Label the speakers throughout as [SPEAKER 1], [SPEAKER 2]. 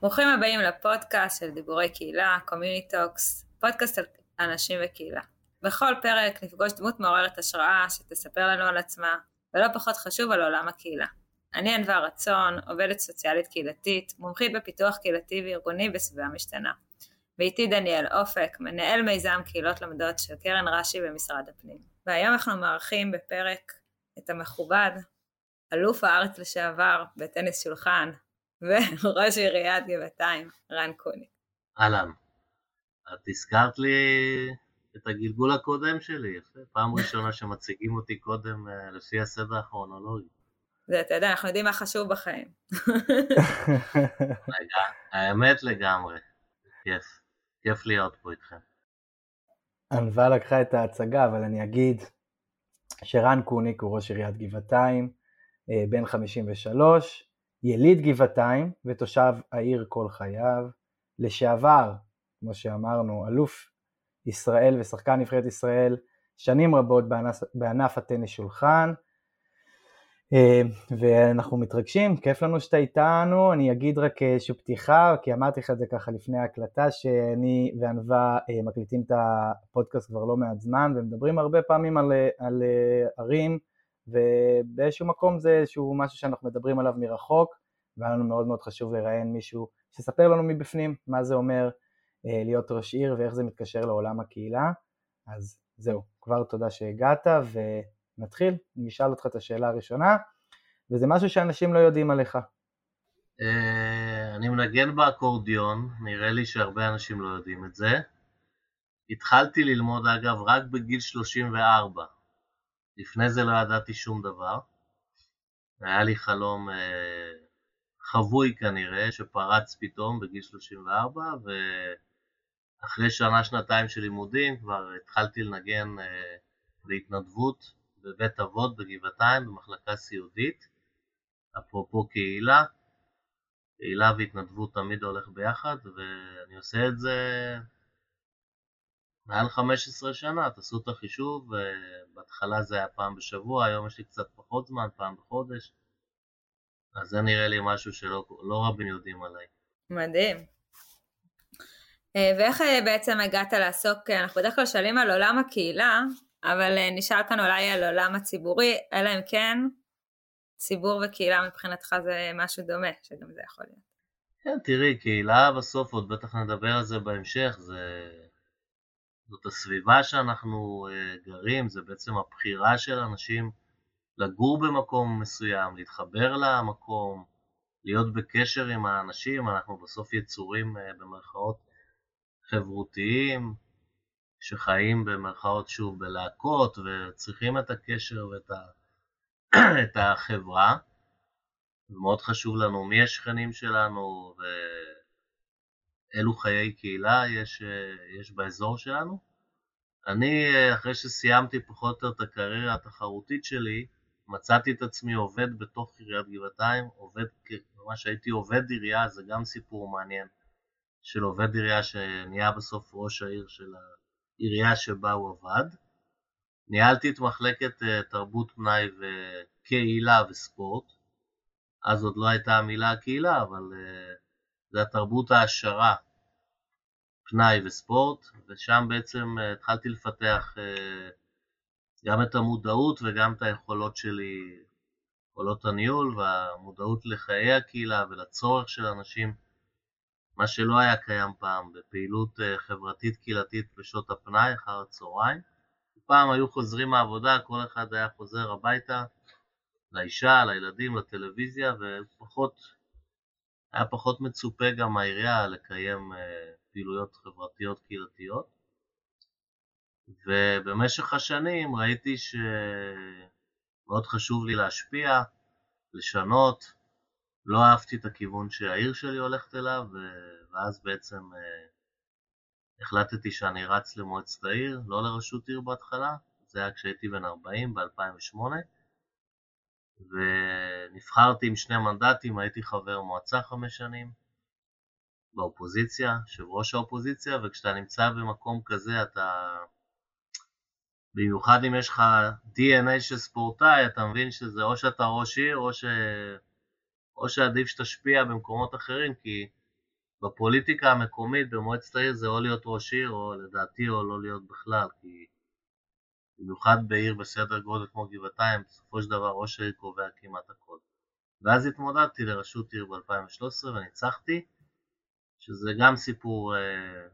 [SPEAKER 1] ברוכים הבאים לפודקאסט של דיבורי קהילה, CommuniTalks, פודקאסט על אנשים וקהילה. בכל פרק נפגוש דמות מעוררת השראה שתספר לנו על עצמה, ולא פחות חשוב על עולם הקהילה. אני ענווה רצון, עובדת סוציאלית קהילתית, מומחית בפיתוח קהילתי וארגוני בסביבה משתנה. ואיתי דניאל אופק, מנהל מיזם קהילות למדות של קרן רש"י במשרד הפנים. והיום אנחנו מארחים בפרק את המכובד, אלוף הארץ לשעבר בטניס שולחן, וראש עיריית גבעתיים, רן קוניק.
[SPEAKER 2] אהלן. את הזכרת לי את הגלגול הקודם שלי, פעם ראשונה שמציגים אותי קודם אה, לפי הסדר הכרונולוגי.
[SPEAKER 1] זה, אתה יודע, אנחנו יודעים מה חשוב בחיים.
[SPEAKER 2] רגע, האמת לגמרי. כיף. כיף להיות פה איתכם.
[SPEAKER 3] ענווה לקחה את ההצגה, אבל אני אגיד שרן קוניק הוא ראש עיריית גבעתיים, אה, בן 53, יליד גבעתיים ותושב העיר כל חייו, לשעבר, כמו שאמרנו, אלוף ישראל ושחקן נבחרת ישראל שנים רבות בענף, בענף הטניס שולחן, ואנחנו מתרגשים, כיף לנו שאתה איתנו, אני אגיד רק איזושהי פתיחה, כי אמרתי לך את זה ככה לפני ההקלטה, שאני וענווה אה, מקליטים את הפודקאסט כבר לא מעט זמן, ומדברים הרבה פעמים על, על אה, ערים, ובאיזשהו מקום זה איזשהו משהו שאנחנו מדברים עליו מרחוק, והיה לנו מאוד מאוד חשוב לראיין מישהו שיספר לנו מבפנים מה זה אומר אה, להיות ראש עיר ואיך זה מתקשר לעולם הקהילה. אז זהו, כבר תודה שהגעת ונתחיל, אני אשאל אותך את השאלה הראשונה, וזה משהו שאנשים לא יודעים עליך.
[SPEAKER 2] אה, אני מנגן באקורדיון, נראה לי שהרבה אנשים לא יודעים את זה. התחלתי ללמוד אגב רק בגיל 34, לפני זה לא ידעתי שום דבר. היה לי חלום אה, חבוי כנראה, שפרץ פתאום בגיל 34, ואחרי שנה-שנתיים של לימודים כבר התחלתי לנגן אה, בהתנדבות בבית אבות בגבעתיים במחלקה סיעודית. אפרופו קהילה, קהילה והתנדבות תמיד הולך ביחד, ואני עושה את זה מעל 15 שנה, תעשו את החישוב, בהתחלה זה היה פעם בשבוע, היום יש לי קצת פחות זמן, פעם בחודש. אז זה נראה לי משהו שלא לא רבים יודעים עליי.
[SPEAKER 1] מדהים. אה, ואיך אה, בעצם הגעת לעסוק, אה, אנחנו בדרך כלל שואלים על עולם הקהילה, אבל נשאל כאן אולי על עולם הציבורי, אלא אם כן ציבור וקהילה מבחינתך זה משהו דומה, שגם זה יכול להיות.
[SPEAKER 2] כן, תראי, קהילה בסוף, עוד בטח נדבר על זה בהמשך, זה... זאת הסביבה שאנחנו גרים, זה בעצם הבחירה של אנשים לגור במקום מסוים, להתחבר למקום, להיות בקשר עם האנשים, אנחנו בסוף יצורים אה, במרכאות חברותיים, שחיים במרכאות שוב בלהקות וצריכים את הקשר ואת ה... את החברה. ומאוד חשוב לנו מי השכנים שלנו ואילו חיי קהילה יש, יש באזור שלנו. אני, אחרי שסיימתי פחות או יותר את הקריירה התחרותית שלי, מצאתי את עצמי עובד בתוך עיריית גבעתיים, עובד, ממש הייתי עובד עירייה, זה גם סיפור מעניין של עובד עירייה שנהיה בסוף ראש העיר של העירייה שבה הוא עבד. ניהלתי את מחלקת אה, תרבות פנאי וקהילה וספורט, אז עוד לא הייתה המילה קהילה, אבל אה, זה התרבות העשרה, פנאי וספורט, ושם בעצם אה, התחלתי לפתח גם את המודעות וגם את היכולות שלי, יכולות הניהול והמודעות לחיי הקהילה ולצורך של אנשים, מה שלא היה קיים פעם בפעילות אה, חברתית קהילתית בשעות הפנאי אחר הצהריים. פעם היו חוזרים מהעבודה, כל אחד היה חוזר הביתה לאישה, לילדים, לטלוויזיה, ופחות, היה פחות מצופה גם מהעירייה לקיים אה, פעילויות חברתיות קהילתיות. ובמשך השנים ראיתי שמאוד חשוב לי להשפיע, לשנות, לא אהבתי את הכיוון שהעיר שלי הולכת אליו, ואז בעצם אה, החלטתי שאני רץ למועצת העיר, לא לראשות עיר בהתחלה, זה היה כשהייתי בן 40 ב-2008, ונבחרתי עם שני מנדטים, הייתי חבר מועצה חמש שנים, באופוזיציה, יושב ראש האופוזיציה, וכשאתה נמצא במקום כזה אתה, במיוחד אם יש לך DNA של ספורטאי, אתה מבין שזה או שאתה ראש עיר או, ש... או שעדיף שתשפיע במקומות אחרים, כי בפוליטיקה המקומית במועצת העיר זה או להיות ראש עיר או לדעתי או לא להיות בכלל, כי במיוחד בעיר בסדר גודל כמו גבעתיים, בסופו של דבר ראש העיר קובע כמעט הכל. ואז התמודדתי לראשות עיר ב-2013 וניצחתי, שזה גם סיפור uh,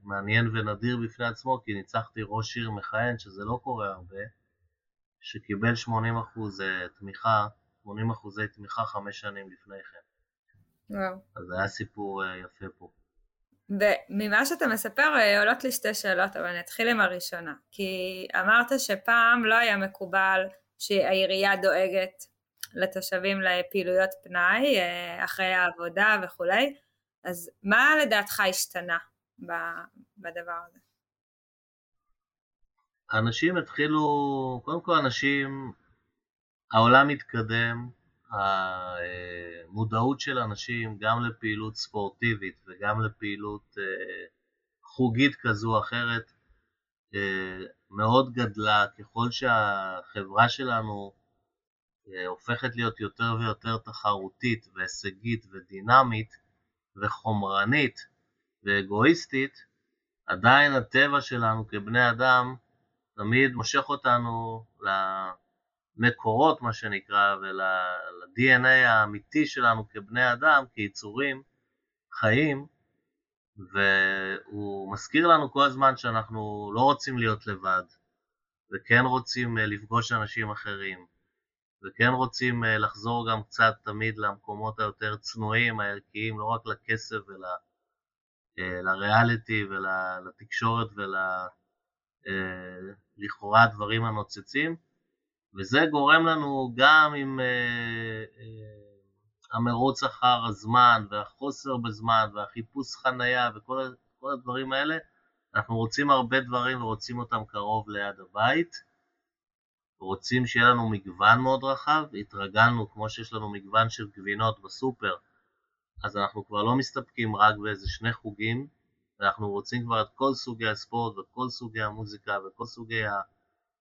[SPEAKER 2] מעניין ונדיר בפני עצמו, כי ניצחתי ראש עיר מכהן, שזה לא קורה הרבה, שקיבל 80% uh, תמיכה, 80% תמיכה חמש שנים לפני כן. וואו. אז זה היה סיפור uh, יפה פה.
[SPEAKER 1] וממה שאתה מספר עולות לי שתי שאלות, אבל אני אתחיל עם הראשונה. כי אמרת שפעם לא היה מקובל שהעירייה דואגת לתושבים לפעילויות פנאי אחרי העבודה וכולי, אז מה לדעתך השתנה בדבר הזה?
[SPEAKER 2] אנשים התחילו, קודם כל אנשים, העולם מתקדם, המודעות של אנשים גם לפעילות ספורטיבית וגם לפעילות אה, חוגית כזו או אחרת אה, מאוד גדלה. ככל שהחברה שלנו אה, הופכת להיות יותר ויותר תחרותית והישגית ודינמית וחומרנית ואגואיסטית, עדיין הטבע שלנו כבני אדם תמיד מושך אותנו למקורות, מה שנקרא, ול-DNA האמיתי שלנו כבני אדם, כיצורים חיים, והוא מזכיר לנו כל הזמן שאנחנו לא רוצים להיות לבד, וכן רוצים אה, לפגוש אנשים אחרים, וכן רוצים אה, לחזור גם קצת תמיד למקומות היותר צנועים, הערכיים, לא רק לכסף ולריאליטי אה, ולתקשורת ולכאורה הדברים הנוצצים, וזה גורם לנו גם עם המרוץ אחר הזמן והחוסר בזמן והחיפוש חנייה וכל הדברים האלה, אנחנו רוצים הרבה דברים ורוצים אותם קרוב ליד הבית. רוצים שיהיה לנו מגוון מאוד רחב, התרגלנו כמו שיש לנו מגוון של גבינות בסופר, אז אנחנו כבר לא מסתפקים רק באיזה שני חוגים, אנחנו רוצים כבר את כל סוגי הספורט וכל סוגי המוזיקה וכל סוגי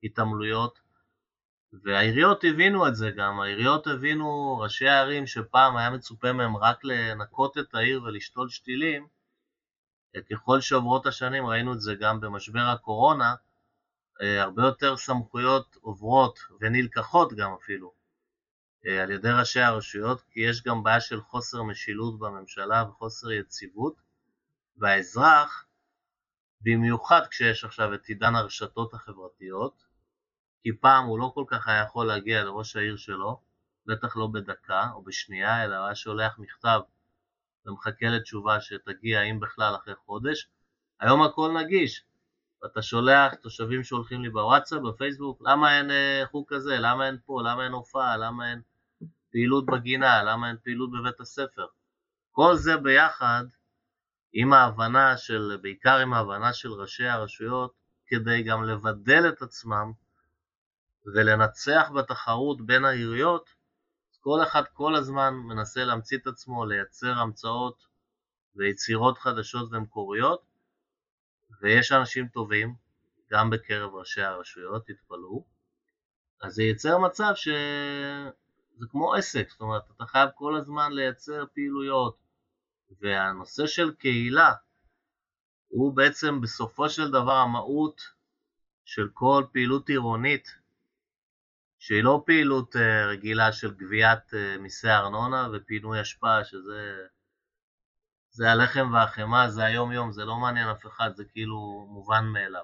[SPEAKER 2] ההתעמלויות, והעיריות הבינו את זה גם, העיריות הבינו, ראשי הערים שפעם היה מצופה מהם רק לנקות את העיר ולשתול שתילים, ככל שעוברות השנים ראינו את זה גם במשבר הקורונה, אה, הרבה יותר סמכויות עוברות ונלקחות גם אפילו אה, על ידי ראשי הרשויות, כי יש גם בעיה של חוסר משילות בממשלה וחוסר יציבות, והאזרח, במיוחד כשיש עכשיו את עידן הרשתות החברתיות, כי פעם הוא לא כל כך היה יכול להגיע לראש העיר שלו, בטח לא בדקה או בשנייה, אלא היה שולח מכתב ומחכה לתשובה שתגיע אם בכלל אחרי חודש. היום הכל נגיש, ואתה שולח תושבים שהולכים לי בוואטסאפ, בפייסבוק, למה אין אה, חוג כזה, למה אין פה, למה אין הופעה, למה אין פעילות בגינה, למה אין פעילות בבית הספר. כל זה ביחד עם ההבנה של, בעיקר עם ההבנה של ראשי הרשויות, כדי גם לבדל את עצמם ולנצח בתחרות בין העיריות, כל אחד כל הזמן מנסה להמציא את עצמו, לייצר המצאות ויצירות חדשות ומקוריות, ויש אנשים טובים, גם בקרב ראשי הרשויות, תתפלאו, אז זה ייצר מצב שזה כמו עסק, זאת אומרת, אתה חייב כל הזמן לייצר פעילויות, והנושא של קהילה הוא בעצם בסופו של דבר המהות של כל פעילות עירונית, שהיא לא פעילות אה, רגילה של גביית אה, מיסי ארנונה ופינוי אשפה, שזה זה הלחם והחמאה, זה היום-יום, זה לא מעניין אף אחד, זה כאילו מובן מאליו.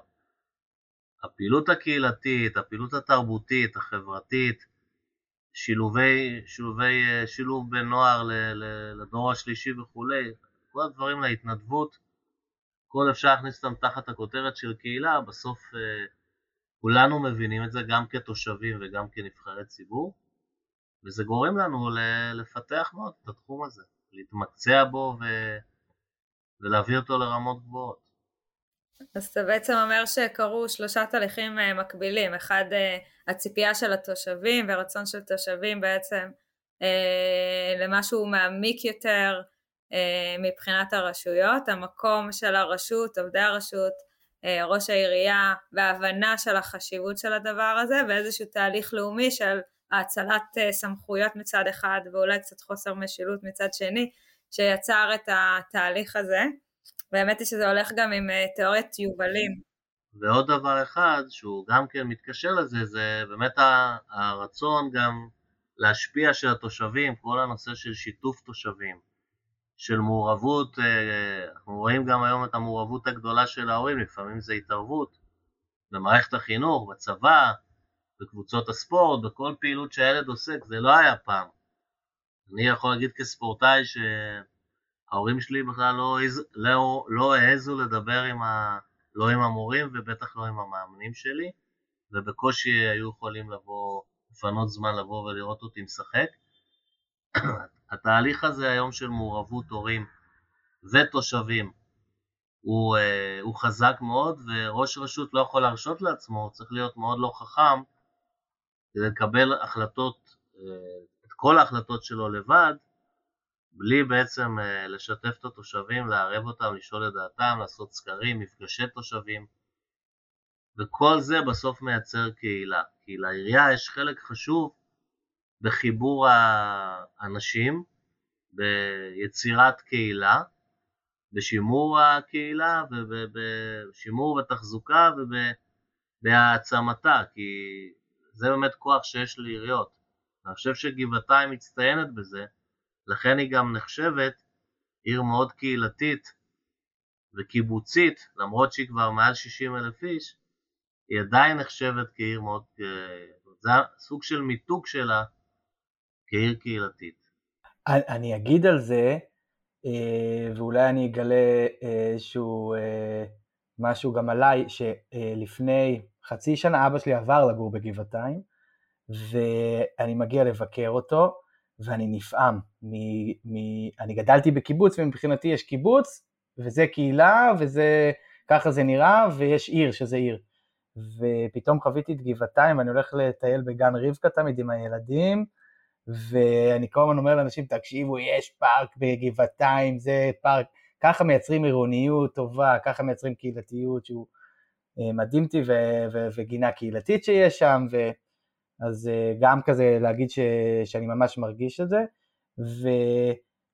[SPEAKER 2] הפעילות הקהילתית, הפעילות התרבותית, החברתית, שילובי, שילובי, שילוב בין נוער לדור השלישי וכולי, כל הדברים להתנדבות, כל אפשר להכניס אותם תחת הכותרת של קהילה, בסוף אה, כולנו מבינים את זה גם כתושבים וגם כנבחרי ציבור, וזה גורם לנו לפתח מאוד את התחום הזה. להתמקצע בו ו... ולהביא אותו לרמות גבוהות.
[SPEAKER 1] אז אתה בעצם אומר שקרו שלושה תהליכים אה, מקבילים, אחד אה, הציפייה של התושבים ורצון של תושבים בעצם אה, למשהו מעמיק יותר, מבחינת הרשויות, המקום של הרשות, עובדי הרשות, ראש העירייה וההבנה של החשיבות של הדבר הזה ואיזשהו תהליך לאומי של האצלת סמכויות מצד אחד ואולי קצת חוסר משילות מצד שני שיצר את התהליך הזה. והאמת היא שזה הולך גם עם תיאוריית יובלים.
[SPEAKER 2] ועוד דבר אחד שהוא גם כן מתקשר לזה, זה באמת הרצון גם להשפיע של התושבים, כל הנושא של שיתוף תושבים, של מעורבות, אה, אנחנו רואים גם היום את המעורבות הגדולה של ההורים, לפעמים זה התערבות במערכת החינוך, בצבא, בקבוצות הספורט, בכל פעילות שהילד עוסק, זה לא היה פעם. אני יכול להגיד כספורטאי שההורים שלי בכלל לא, לא, לא העזו לדבר עם ה... לא עם המורים ובטח לא עם המאמנים שלי, ובקושי היו יכולים לבוא, לפנות זמן לבוא ולראות אותי משחק. התהליך הזה היום של מעורבות הורים ותושבים הוא, uh, הוא חזק מאוד, וראש רשות לא יכול להרשות לעצמו, הוא צריך להיות מאוד לא חכם כדי לקבל החלטות, uh, את כל ההחלטות שלו לבד, בלי בעצם אה, לשתף את התושבים, לערב אותם, לשאול את דעתם, לעשות סקרים, מפגשי תושבים, וכל זה בסוף מייצר קהילה. כי לעירייה יש חלק חשוב בחיבור האנשים, ביצירת קהילה, בשימור הקהילה, בשימור ותחזוקה ובהעצמתה, כי זה באמת כוח שיש לעיריות. אני חושב שגבעתיים מצטיינת בזה, לכן היא גם נחשבת עיר מאוד קהילתית וקיבוצית, למרות שהיא כבר מעל 60 אלף איש, היא עדיין נחשבת כעיר מאוד, זה סוג של מיתוג שלה כעיר קהילתית.
[SPEAKER 3] אני אגיד על זה, אה, ואולי אני אגלה איזשהו אה, משהו גם עליי, שלפני חצי שנה אבא שלי עבר לגור בגבעתיים, ואני מגיע לבקר אותו, ואני נפעם. מ, מ, אני גדלתי בקיבוץ ומבחינתי יש קיבוץ וזה קהילה וזה, ככה זה נראה ויש עיר שזה עיר. ופתאום חוויתי את גבעתיים ואני הולך לטייל בגן רבקה תמיד עם הילדים ואני כל הזמן אומר לאנשים תקשיבו יש פארק בגבעתיים זה פארק, ככה מייצרים עירוניות טובה, ככה מייצרים קהילתיות שהוא אה, מדהים אותי וגינה קהילתית שיש שם ו... אז אה, גם כזה להגיד ש, שאני ממש מרגיש את זה,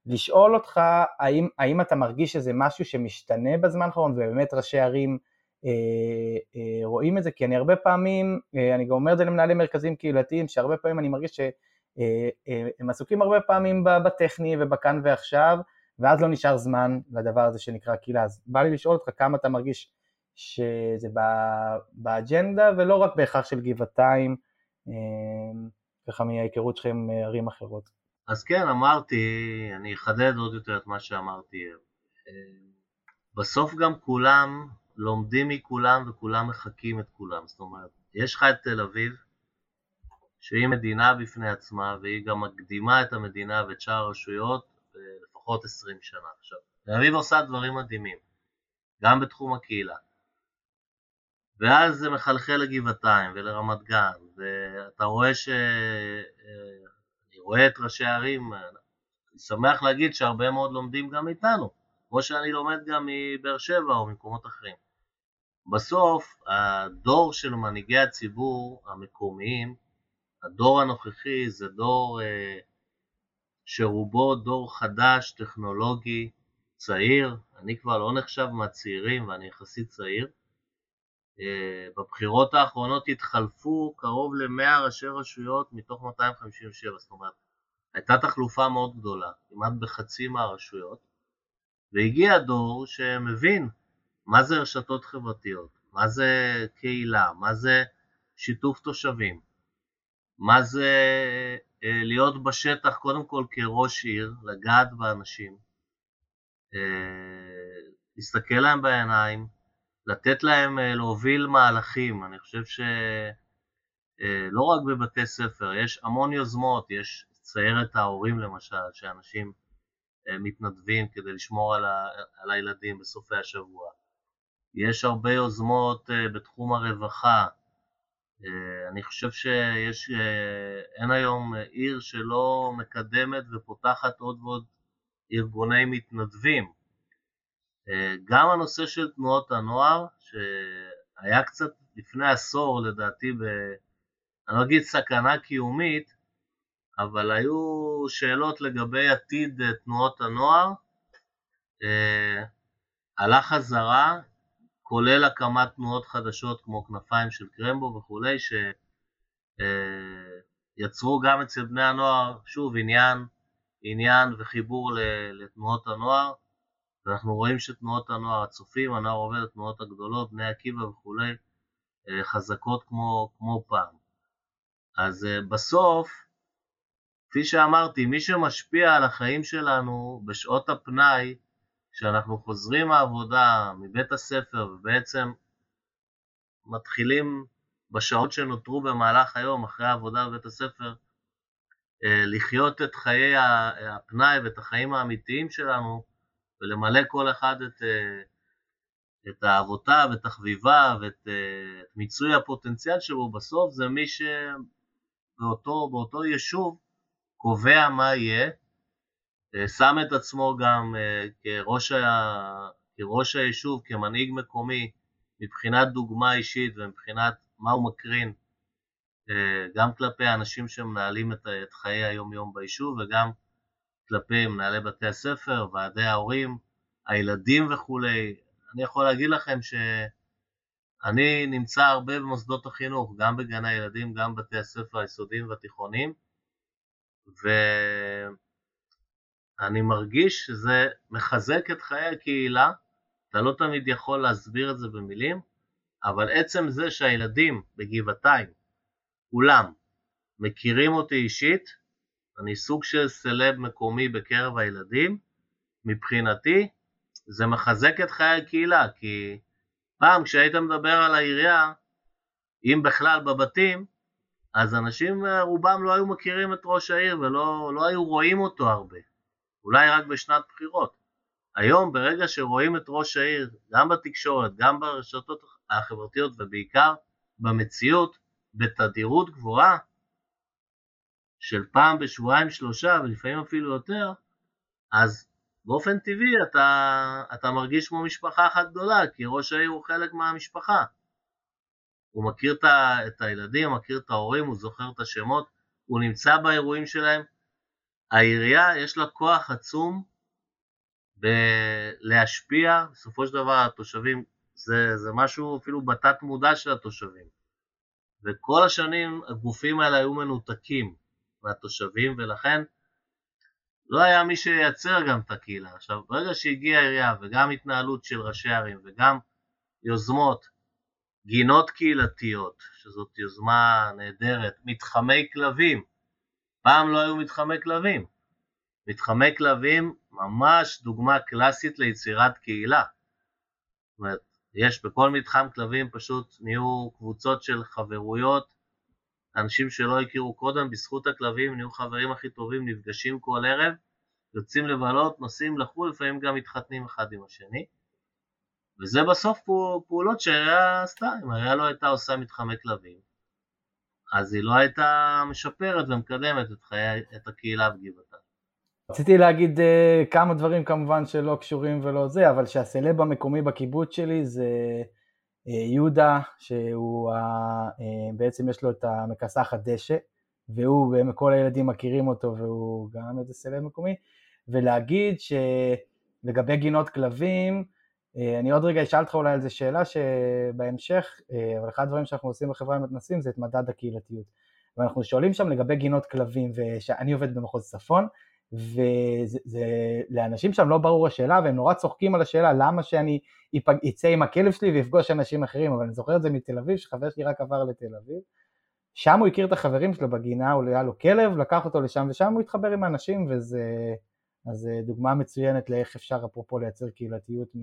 [SPEAKER 3] ולשאול אותך האם, האם אתה מרגיש שזה משהו שמשתנה בזמן האחרון, ובאמת ראשי ערים אה, אה, רואים את זה, כי אני הרבה פעמים, אה, אני גם אומר את זה למנהלי מרכזים קהילתיים, שהרבה פעמים אני מרגיש שהם אה, אה, עסוקים הרבה פעמים בטכני ובכאן ועכשיו, ואז לא נשאר זמן לדבר הזה שנקרא קהילה. אז בא לי לשאול אותך כמה אתה מרגיש שזה באג'נדה, ולא רק בהכרח של גבעתיים, אמ, ככה מההיכרות שלכם עם אה, ערים אחרות.
[SPEAKER 2] אז כן, אמרתי, אני אחדד עוד יותר את מה שאמרתי. אמ, בסוף גם כולם לומדים מכולם וכולם מחקים את כולם. זאת אומרת, יש לך את תל אביב, שהיא מדינה בפני עצמה, והיא גם מקדימה את המדינה ואת שאר הרשויות לפחות 20 שנה. עכשיו, תל אביב עושה דברים מדהימים, גם בתחום הקהילה. ואז זה מחלחל לגבעתיים ולרמת גן, ואתה רואה ש... אה, אני רואה את ראשי הערים, אני שמח להגיד שהרבה מאוד לומדים גם איתנו, כמו שאני לומד גם מבאר שבע או ממקומות אחרים. בסוף, הדור של מנהיגי הציבור המקומיים, הדור הנוכחי זה דור אה, שרובו דור חדש, טכנולוגי, צעיר, אני כבר לא נחשב מהצעירים ואני יחסית צעיר, אה, בבחירות האחרונות התחלפו קרוב ל-100 ראשי רשויות מתוך 257, זאת אומרת, הייתה תחלופה מאוד גדולה, כמעט בחצי מהרשויות, והגיע דור שמבין מה זה רשתות חברתיות, מה זה קהילה, מה זה שיתוף תושבים, מה זה אה, להיות בשטח קודם כל כראש עיר, לגעת באנשים, אה, להסתכל להם בעיניים, לתת להם אה, להוביל מהלכים, אני חושב שלא רק בבתי ספר, יש המון יוזמות, יש סיירת ההורים למשל, שאנשים מתנדבים כדי לשמור על, ה, על הילדים בסופי השבוע. יש הרבה יוזמות בתחום הרווחה, אני חושב שיש, אין היום עיר שלא מקדמת ופותחת עוד ועוד ארגוני מתנדבים. גם הנושא של תנועות הנוער, שהיה קצת לפני עשור לדעתי, ב, אני לא אגיד סכנה קיומית, אבל היו שאלות לגבי עתיד תנועות הנוער, עלה חזרה, כולל הקמת תנועות חדשות כמו כנפיים של קרמבו וכולי, שיצרו גם אצל בני הנוער, שוב, עניין, עניין וחיבור לתנועות הנוער, ואנחנו רואים שתנועות הנוער, הצופים, הנוער עובד, התנועות הגדולות, בני עקיבא וכולי, חזקות כמו, כמו פעם. אז בסוף, כפי שאמרתי, מי שמשפיע על החיים שלנו בשעות הפנאי, כשאנחנו חוזרים מהעבודה, מבית הספר, ובעצם מתחילים בשעות שנותרו במהלך היום, אחרי העבודה בבית הספר, אה, לחיות את חיי הפנאי ואת החיים האמיתיים שלנו, ולמלא כל אחד את, אה, את אהבותיו, את תחביביו, את, אה, את מיצוי הפוטנציאל שלו, בסוף זה מי שבאותו באותו יישוב קובע מה יהיה, שם את עצמו גם אה, כראש, ה... כראש היישוב, כמנהיג מקומי, מבחינת דוגמה אישית ומבחינת מה הוא מקרין, אה, גם כלפי האנשים שמנהלים את חיי היום-יום ביישוב וגם כלפי מנהלי בתי הספר, ועדי ההורים, הילדים וכולי. אני יכול להגיד לכם שאני נמצא הרבה במוסדות החינוך, גם בגני הילדים, גם בבתי הספר היסודיים והתיכוניים, ו... אני מרגיש שזה מחזק את חיי הקהילה, אתה לא תמיד יכול להסביר את זה במילים, אבל עצם זה שהילדים בגבעתיים, כולם, מכירים אותי אישית, אני סוג של סלב מקומי בקרב הילדים, מבחינתי זה מחזק את חיי הקהילה, כי פעם כשהיית מדבר על העירייה, אם בכלל בבתים, אז אנשים רובם לא היו מכירים את ראש העיר ולא לא היו רואים אותו הרבה. אולי רק בשנת בחירות. היום ברגע שרואים את ראש העיר, גם בתקשורת, גם ברשתות החברתיות ובעיקר במציאות, בתדירות גבוהה, של פעם בשבועיים שלושה ולפעמים אפילו יותר, אז באופן טבעי אתה, אתה מרגיש כמו משפחה אחת גדולה, כי ראש העיר הוא חלק מהמשפחה. הוא מכיר את הילדים, מכיר את ההורים, הוא זוכר את השמות, הוא נמצא באירועים שלהם, העירייה יש לה כוח עצום בלהשפיע, בסופו של דבר התושבים, זה, זה משהו אפילו בתת מודע של התושבים. וכל השנים הגופים האלה היו מנותקים מהתושבים, ולכן לא היה מי שייצר גם את הקהילה. עכשיו, ברגע שהגיעה העירייה, וגם התנהלות של ראשי ערים, וגם יוזמות, גינות קהילתיות, שזאת יוזמה נהדרת, מתחמי כלבים, פעם לא היו מתחמי כלבים. מתחמי כלבים ממש דוגמה קלאסית ליצירת קהילה. זאת אומרת, יש בכל מתחם כלבים פשוט נהיו קבוצות של חברויות, אנשים שלא הכירו קודם, בזכות הכלבים נהיו חברים הכי טובים, נפגשים כל ערב, יוצאים לבלות, נוסעים לחו"ל, לפעמים גם מתחתנים אחד עם השני. וזה בסוף פעולות שהעירייה עשתה, אם העירייה לא הייתה עושה מתחמי כלבים, אז היא לא הייתה משפרת ומקדמת את, חיי, את הקהילה בגבעתה.
[SPEAKER 3] רציתי להגיד uh, כמה דברים כמובן שלא קשורים ולא זה, אבל שהסלב המקומי בקיבוץ שלי זה uh, יהודה, שהוא uh, uh, בעצם יש לו את המכסחת דשא, והוא, כל הילדים מכירים אותו והוא גם איזה סלב מקומי, ולהגיד שלגבי גינות כלבים, אני עוד רגע אשאל אותך אולי על זה שאלה שבהמשך, אה, אבל אחד הדברים שאנחנו עושים בחברה המתנסים זה את מדד הקהילתיות. ואנחנו שואלים שם לגבי גינות כלבים, ושאני עובד במחוז צפון, ולאנשים שם לא ברור השאלה, והם נורא צוחקים על השאלה למה שאני אצא עם הכלב שלי ויפגוש אנשים אחרים, אבל אני זוכר את זה מתל אביב, שחבר שלי רק עבר לתל אביב. שם הוא הכיר את החברים שלו בגינה, הוא היה לו כלב, לקח אותו לשם, ושם הוא התחבר עם האנשים, וזה אז אה, דוגמה מצוינת לאיך אפשר אפרופו לייצר קהילתיות אה,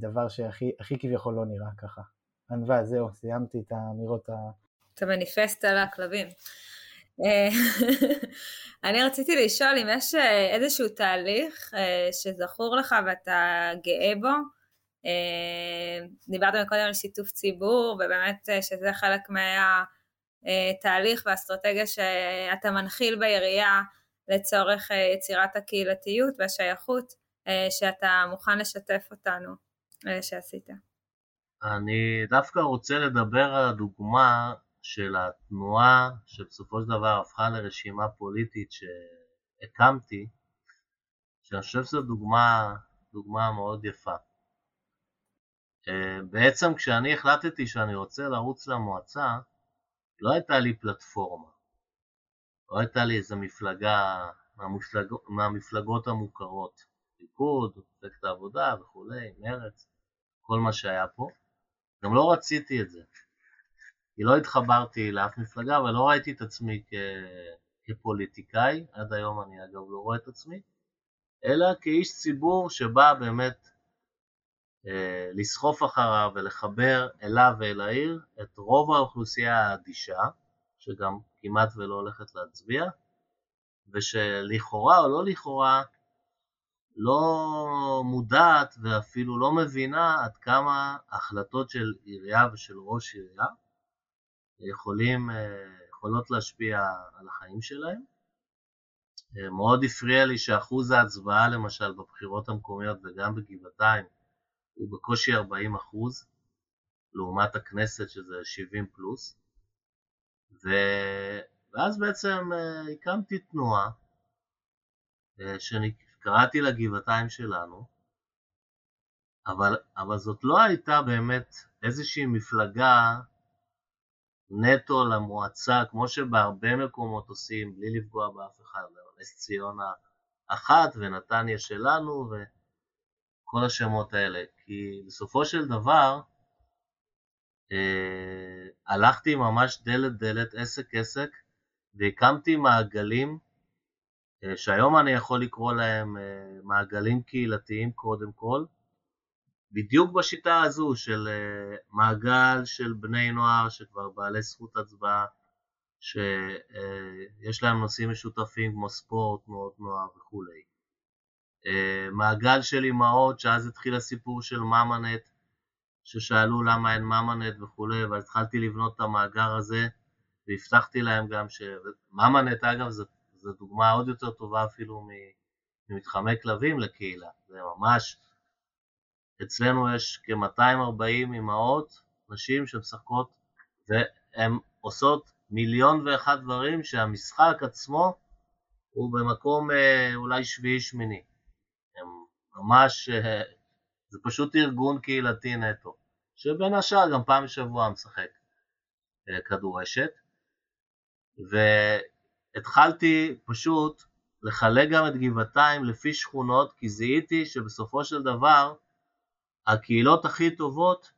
[SPEAKER 3] דבר שהכי כביכול לא נראה ככה. ענווה, זהו, סיימתי את האמירות ה...
[SPEAKER 1] את המניפסט על הכלבים. אה, אני רציתי לשאול אם יש אה, איזשהו תהליך שזכור לך ואתה גאה בו. דיברת קודם על שיתוף ציבור, ובאמת שזה חלק מהתהליך והאסטרטגיה שאתה מנחיל בעירייה לצורך יצירת הקהילתיות והשייכות שאתה מוכן לשתף אותנו שעשית.
[SPEAKER 2] אני דווקא רוצה לדבר על הדוגמה של התנועה שבסופו של דבר הפכה לרשימה פוליטית שהקמתי, שאני חושב שזו דוגמה, דוגמה מאוד יפה. אה, בעצם כשאני החלטתי שאני רוצה לרוץ למועצה, לא הייתה לי פלטפורמה, לא הייתה לי איזו מפלגה מהמפלג... מהמפלגות המוכרות, ליכוד, מפלגת העבודה וכולי, מרץ, כל מה שהיה פה. גם לא רציתי את זה, כי לא התחברתי לאף מפלגה ולא ראיתי את עצמי כ... כפוליטיקאי, עד היום אני אגב לא רואה את עצמי, אלא כאיש ציבור שבא באמת אה, לסחוף אחריו ולחבר אליו ואל העיר את רוב האוכלוסייה האדישה, שגם כמעט ולא הולכת להצביע, ושלכאורה או לא לכאורה לא מודעת ואפילו לא מבינה עד כמה החלטות של עירייה ושל ראש עירייה יכולים, אה, יכולות להשפיע על החיים שלהם. אה, מאוד הפריע לי שאחוז ההצבעה למשל בבחירות המקומיות וגם בגבעתיים הוא בקושי 40 אחוז, לעומת הכנסת שזה 70 פלוס, ו... ואז בעצם uh, הקמתי תנועה uh, שקראתי לה גבעתיים שלנו, אבל, אבל זאת לא הייתה באמת איזושהי מפלגה נטו למועצה, כמו שבהרבה מקומות עושים, בלי לפגוע באף אחד, נס ציונה אחת ונתניה שלנו, ו... כל השמות האלה, כי בסופו של דבר אה, הלכתי ממש דלת דלת, עסק עסק, והקמתי מעגלים שהיום אני יכול לקרוא להם אה, מעגלים קהילתיים קודם כל, בדיוק בשיטה הזו של אה, מעגל של בני נוער שכבר בעלי זכות הצבעה, שיש אה, להם נושאים משותפים כמו ספורט, תנועות נוער וכולי. אה, מעגל של אימהות, שאז התחיל הסיפור של ממנט, ששאלו למה אין ממנט וכולי, ואז התחלתי לבנות את המאגר הזה, והבטחתי להם גם ש... ממנט אגב זו, זו דוגמה עוד יותר טובה אפילו ממתחמי כלבים לקהילה, זה ממש, אצלנו יש כ-240 אימהות, נשים שמשחקות, והן עושות מיליון ואחד דברים שהמשחק עצמו הוא במקום אה, אולי שביעי-שמיני. ממש, אה, זה פשוט ארגון קהילתי נטו, שבין השאר גם פעם בשבוע משחק אה, כדורשת, והתחלתי פשוט לחלק גם את גבעתיים לפי שכונות, כי זיהיתי שבסופו של דבר הקהילות הכי טובות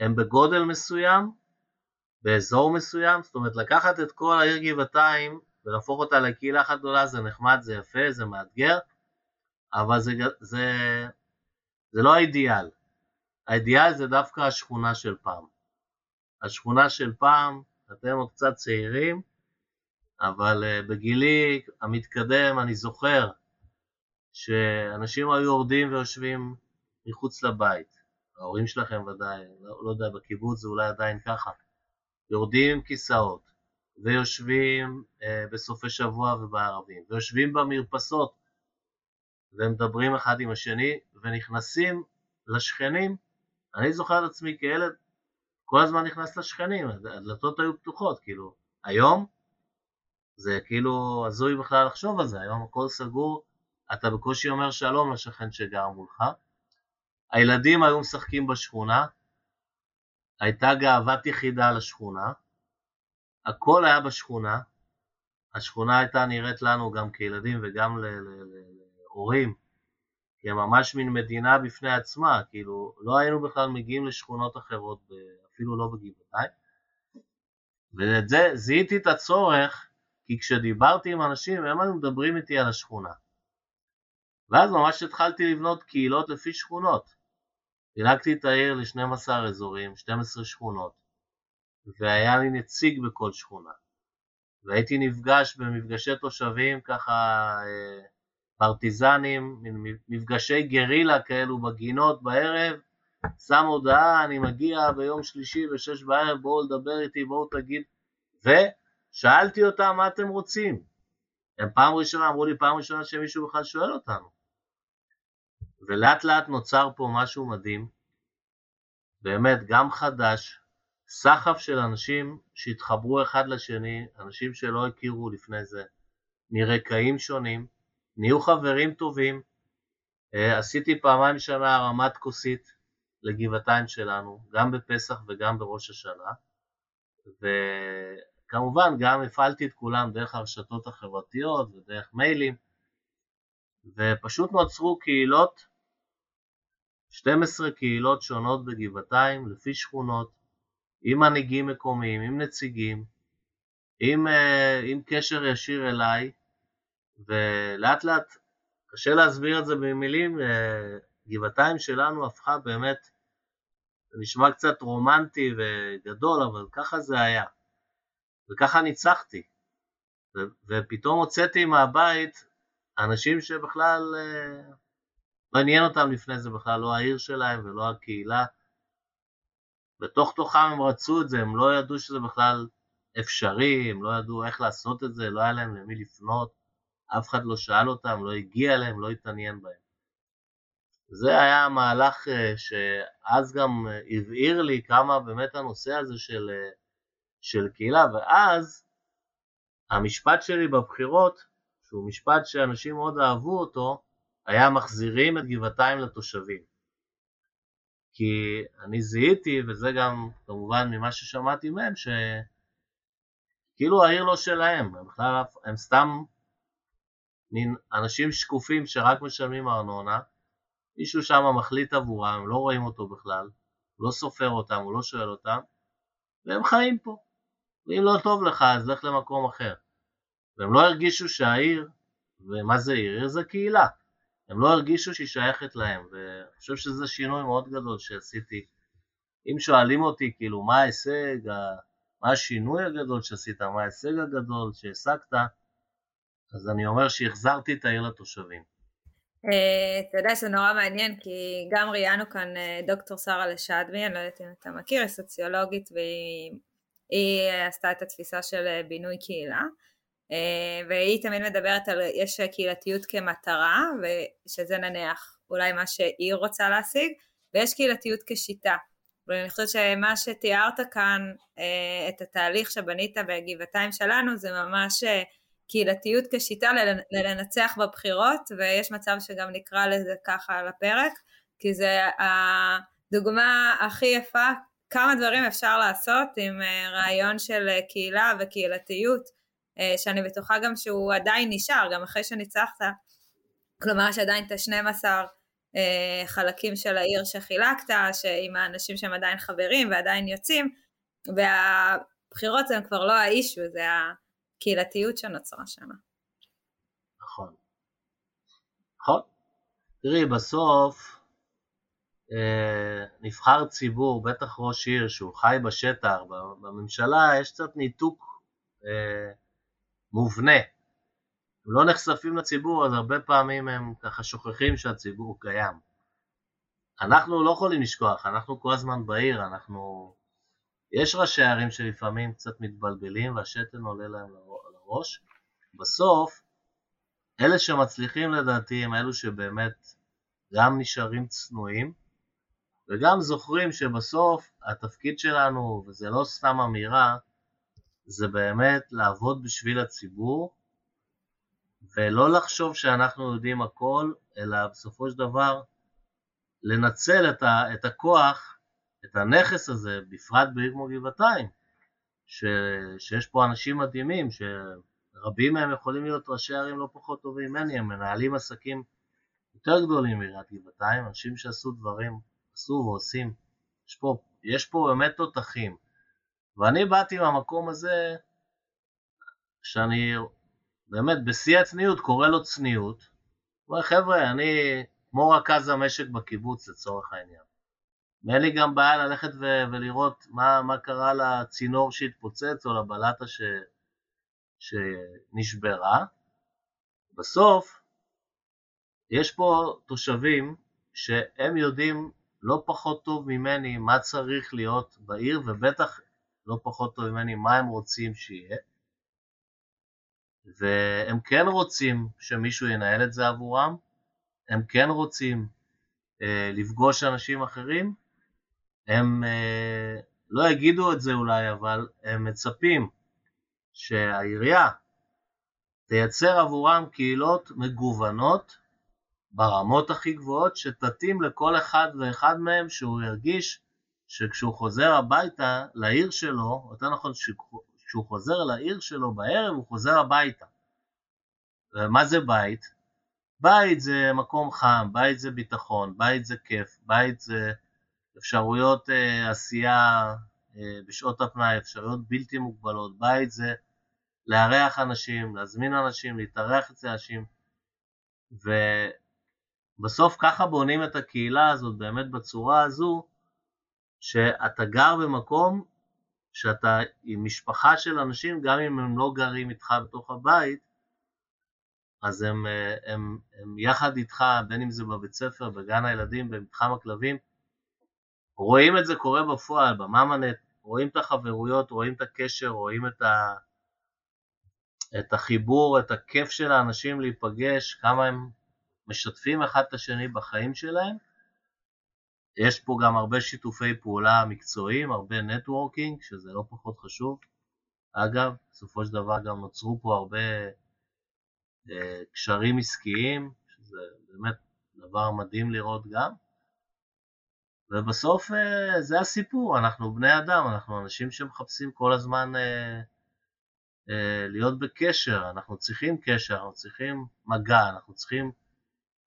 [SPEAKER 2] הן בגודל מסוים, באזור מסוים, זאת אומרת לקחת את כל העיר גבעתיים ולהפוך אותה לקהילה אחת גדולה זה נחמד, זה יפה, זה מאתגר, אבל זה, זה, זה לא האידיאל. האידיאל זה דווקא השכונה של פעם. השכונה של פעם, אתם עוד קצת צעירים, אבל uh, בגילי המתקדם אני זוכר שאנשים היו יורדים ויושבים מחוץ לבית. ההורים שלכם ודאי, לא, לא יודע, בקיבוץ זה אולי עדיין ככה. יורדים עם כיסאות ויושבים uh, בסופי שבוע ובערבים, ויושבים במרפסות ומדברים אחד עם השני ונכנסים לשכנים. אני זוכר את עצמי כילד כל הזמן נכנס לשכנים, הדלתות היו פתוחות, כאילו, היום זה כאילו הזוי בכלל לחשוב על זה, היום הכל סגור, אתה בקושי אומר שלום לשכן שגר מולך. הילדים היו משחקים בשכונה, הייתה גאוות יחידה לשכונה, הכל היה בשכונה, השכונה הייתה נראית לנו גם כילדים וגם ל- ל- ל- הורים, כי הם ממש מין מדינה בפני עצמה, כאילו לא היינו בכלל מגיעים לשכונות אחרות, אפילו לא בגבעתיים. ואת זה זיהיתי את הצורך, כי כשדיברתי עם אנשים הם היו מדברים איתי על השכונה. ואז ממש התחלתי לבנות קהילות לפי שכונות. חילקתי את העיר ל-12 אזורים, 12 שכונות, והיה לי נציג בכל שכונה. והייתי נפגש במפגשי תושבים ככה אה, פרטיזנים, מפגשי גרילה כאלו בגינות בערב, שם הודעה, אני מגיע ביום שלישי בשש בערב, בואו לדבר איתי, בואו תגיד, ושאלתי אותם מה אתם רוצים, הם פעם ראשונה, אמרו לי פעם ראשונה שמישהו בכלל שואל אותנו. ולאט לאט נוצר פה משהו מדהים, באמת גם חדש, סחף של אנשים שהתחברו אחד לשני, אנשים שלא הכירו לפני זה, מרקעים שונים, נהיו חברים טובים, אה, עשיתי פעמיים שנה הרמת כוסית לגבעתיים שלנו, גם בפסח וגם בראש השנה, וכמובן גם הפעלתי את כולם דרך הרשתות החברתיות ודרך מיילים, ופשוט נוצרו קהילות, 12 קהילות שונות בגבעתיים, לפי שכונות, עם מנהיגים מקומיים, עם נציגים, עם, אה, עם קשר ישיר אליי, ולאט לאט, קשה להסביר את זה במילים, אה, גבעתיים שלנו הפכה באמת, זה נשמע קצת רומנטי וגדול, אבל ככה זה היה. וככה ניצחתי. ופתאום הוצאתי מהבית אנשים שבכלל אה, לא עניין אותם לפני זה בכלל, לא העיר שלהם ולא הקהילה. בתוך תוכם הם רצו את זה, הם לא ידעו שזה בכלל אפשרי, הם לא ידעו איך לעשות את זה, לא היה להם למי לפנות, אף אחד לא שאל אותם, לא הגיע אליהם, לא התעניין בהם. זה היה המהלך אה, שאז גם אה, הבהיר לי כמה באמת הנושא הזה של, אה, של קהילה, ואז המשפט שלי בבחירות, שהוא משפט שאנשים מאוד אהבו אותו, היה מחזירים את גבעתיים לתושבים. כי אני זיהיתי, וזה גם כמובן ממה ששמעתי מהם, שכאילו העיר לא שלהם, הם בכלל, הם סתם מין אנשים שקופים שרק משלמים ארנונה, מישהו שם מחליט עבורם, הם לא רואים אותו בכלל, הוא לא סופר אותם, הוא לא שואל אותם, והם חיים פה. ואם לא טוב לך, אז לך למקום אחר. והם לא הרגישו שהעיר, ומה זה עיר? עיר זה קהילה. הם לא הרגישו שהיא שייכת להם, ואני חושב שזה שינוי מאוד גדול שעשיתי. אם שואלים אותי, כאילו, מה ההישג, מה השינוי הגדול שעשית, מה ההישג הגדול שהשגת, אז אני אומר שהחזרתי את העיר לתושבים.
[SPEAKER 1] אה, אתה יודע שזה נורא מעניין כי גם ראיינו כאן אה, דוקטור שרה לשדמי, אני לא יודעת אם אתה מכיר, היא סוציולוגית והיא עשתה את התפיסה של אה, בינוי קהילה והיא תמיד מדברת על יש קהילתיות כמטרה ושזה נניח אולי מה שהיא רוצה להשיג ויש קהילתיות כשיטה. ואני חושבת שמה שתיארת כאן את התהליך שבנית בגבעתיים שלנו זה ממש קהילתיות כשיטה לנצח בבחירות, ויש מצב שגם נקרא לזה ככה על הפרק, כי זה הדוגמה הכי יפה, כמה דברים אפשר לעשות עם אה, רעיון של אה, קהילה וקהילתיות, אה, שאני בטוחה גם שהוא עדיין נשאר, גם אחרי שניצחת, כלומר שעדיין את ה-12 חלקים של העיר שחילקת, עם האנשים שהם עדיין חברים ועדיין יוצאים, והבחירות הם כבר לא האישו, זה. הקהילתיות שנוצרה שם.
[SPEAKER 2] נכון. נכון. תראי, בסוף נבחר ציבור, בטח ראש עיר שהוא חי בשטח, בממשלה יש קצת ניתוק אה, מובנה. הם לא נחשפים לציבור, אז הרבה פעמים הם ככה שוכחים שהציבור קיים. אנחנו לא יכולים לשכוח, אנחנו כל הזמן בעיר, אנחנו יש ראשי ערים שלפעמים קצת מתבלבלים והשתן עולה להם לראש. בסוף, אלה שמצליחים לדעתי הם אלו שבאמת גם נשארים צנועים וגם זוכרים שבסוף התפקיד שלנו, וזה לא סתם אמירה, זה באמת לעבוד בשביל הציבור ולא לחשוב שאנחנו יודעים הכל, אלא בסופו של דבר לנצל את, ה, את הכוח את הנכס הזה, בפרט בעיר כמו גבעתיים, ש, שיש פה אנשים מדהימים, שרבים מהם יכולים להיות ראשי ערים לא פחות טובים ממני, הם מנהלים עסקים יותר גדולים מעיריית גבעתיים, אנשים שעשו דברים, עשו ועושים, יש פה, יש פה באמת תותחים. ואני באתי מהמקום הזה, שאני באמת בשיא הצניעות קורא לו צניעות, אומר חבר'ה, אני כמו רכז המשק בקיבוץ לצורך העניין. ואין לי גם בעיה ללכת ו- ולראות מה, מה קרה לצינור שהתפוצץ או לבלטה ש- שנשברה. בסוף, יש פה תושבים שהם יודעים לא פחות טוב ממני מה צריך להיות בעיר, ובטח לא פחות טוב ממני מה הם רוצים שיהיה. והם כן רוצים שמישהו ינהל את זה עבורם, הם כן רוצים אה, לפגוש אנשים אחרים, הם אה, לא יגידו את זה אולי, אבל הם מצפים שהעירייה תייצר עבורם קהילות מגוונות ברמות הכי גבוהות, שתתאים לכל אחד ואחד מהם שהוא ירגיש שכשהוא חוזר הביתה לעיר שלו, יותר נכון כשהוא חוזר לעיר שלו בערב, הוא חוזר הביתה. ומה זה בית? בית זה מקום חם, בית זה ביטחון, בית זה כיף, בית זה אפשרויות אה, עשייה אה, בשעות הפנאי, אפשרויות בלתי מוגבלות, בית זה לארח אנשים, להזמין אנשים, להתארח אצל אנשים, ובסוף ככה בונים את הקהילה הזאת באמת בצורה הזו, שאתה גר במקום שאתה עם משפחה של אנשים, גם אם הם לא גרים איתך בתוך הבית, אז הם, הם, הם יחד איתך, בין אם זה בבית ספר, בגן הילדים, במתחם הכלבים, רואים את זה קורה בפועל, בממנט, רואים את החברויות, רואים את הקשר, רואים את, ה, את החיבור, את הכיף של האנשים להיפגש, כמה הם משתפים אחד את השני בחיים שלהם. יש פה גם הרבה שיתופי פעולה מקצועיים, הרבה נטוורקינג, שזה לא פחות חשוב. אגב, בסופו של דבר גם נוצרו פה הרבה אה, קשרים עסקיים, שזה באמת דבר מדהים לראות גם. ובסוף אה, זה הסיפור, אנחנו בני אדם, אנחנו אנשים שמחפשים כל הזמן אה, להיות בקשר, אנחנו צריכים קשר, אנחנו צריכים מגע, אנחנו צריכים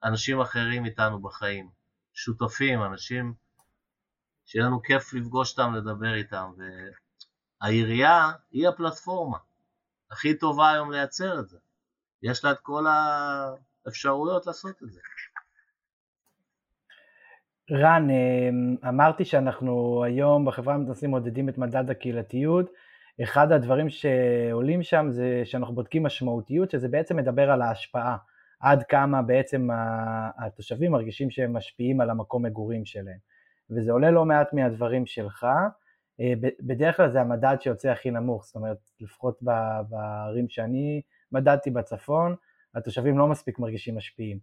[SPEAKER 2] אנשים אחרים איתנו בחיים, שותפים, אנשים שיהיה לנו כיף לפגוש אותם, לדבר איתם, והעירייה היא הפלטפורמה הכי טובה היום לייצר את זה. יש לה את כל האפשרויות לעשות את זה.
[SPEAKER 3] רן, אה, אמרתי שאנחנו היום בחברה המתנסים מודדים את מדד הקהילתיות. אחד הדברים שעולים שם זה שאנחנו בודקים משמעותיות, שזה בעצם מדבר על ההשפעה, עד כמה בעצם התושבים מרגישים שהם משפיעים על המקום מגורים שלהם. וזה עולה לא מעט מהדברים שלך. אה, בדרך כלל זה המדד שיוצא הכי נמוך, זאת אומרת, לפחות בערים שאני מדדתי בצפון, התושבים לא מספיק מרגישים משפיעים.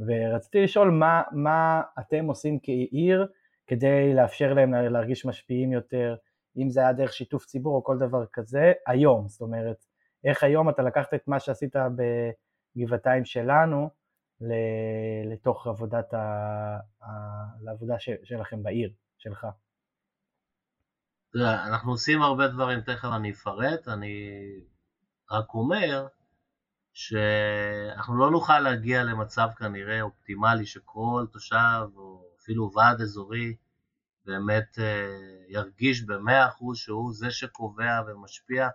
[SPEAKER 3] ורציתי לשאול מה, מה אתם עושים כעיר כדי לאפשר להם להרגיש משפיעים יותר, אם זה היה דרך שיתוף ציבור או כל דבר כזה, היום, זאת אומרת, איך היום אתה לקחת את מה שעשית בגבעתיים שלנו לתוך עבודת ה... לעבודה שלכם בעיר, שלך.
[SPEAKER 2] אנחנו עושים הרבה דברים, תכף אני אפרט, אני רק אומר שאנחנו לא נוכל להגיע למצב כנראה אופטימלי שכל תושב או אפילו ועד אזורי באמת אה, ירגיש במאה אחוז שהוא זה שקובע ומשפיע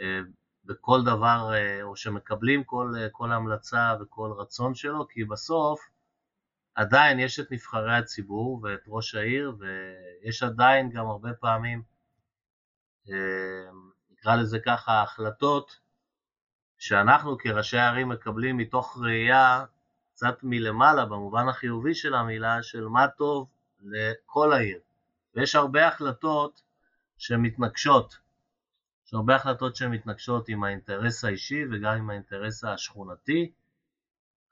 [SPEAKER 2] אה, בכל דבר, אה, או שמקבלים כל, כל המלצה וכל רצון שלו, כי בסוף עדיין יש את נבחרי הציבור ואת ראש העיר, ויש עדיין גם הרבה פעמים, נקרא לזה ככה, החלטות שאנחנו כראשי ערים מקבלים מתוך ראייה קצת מלמעלה, במובן החיובי של המילה, של מה טוב לכל העיר. ויש הרבה החלטות שמתנגשות. הרבה החלטות שמתנגשות עם האינטרס האישי וגם עם האינטרס השכונתי,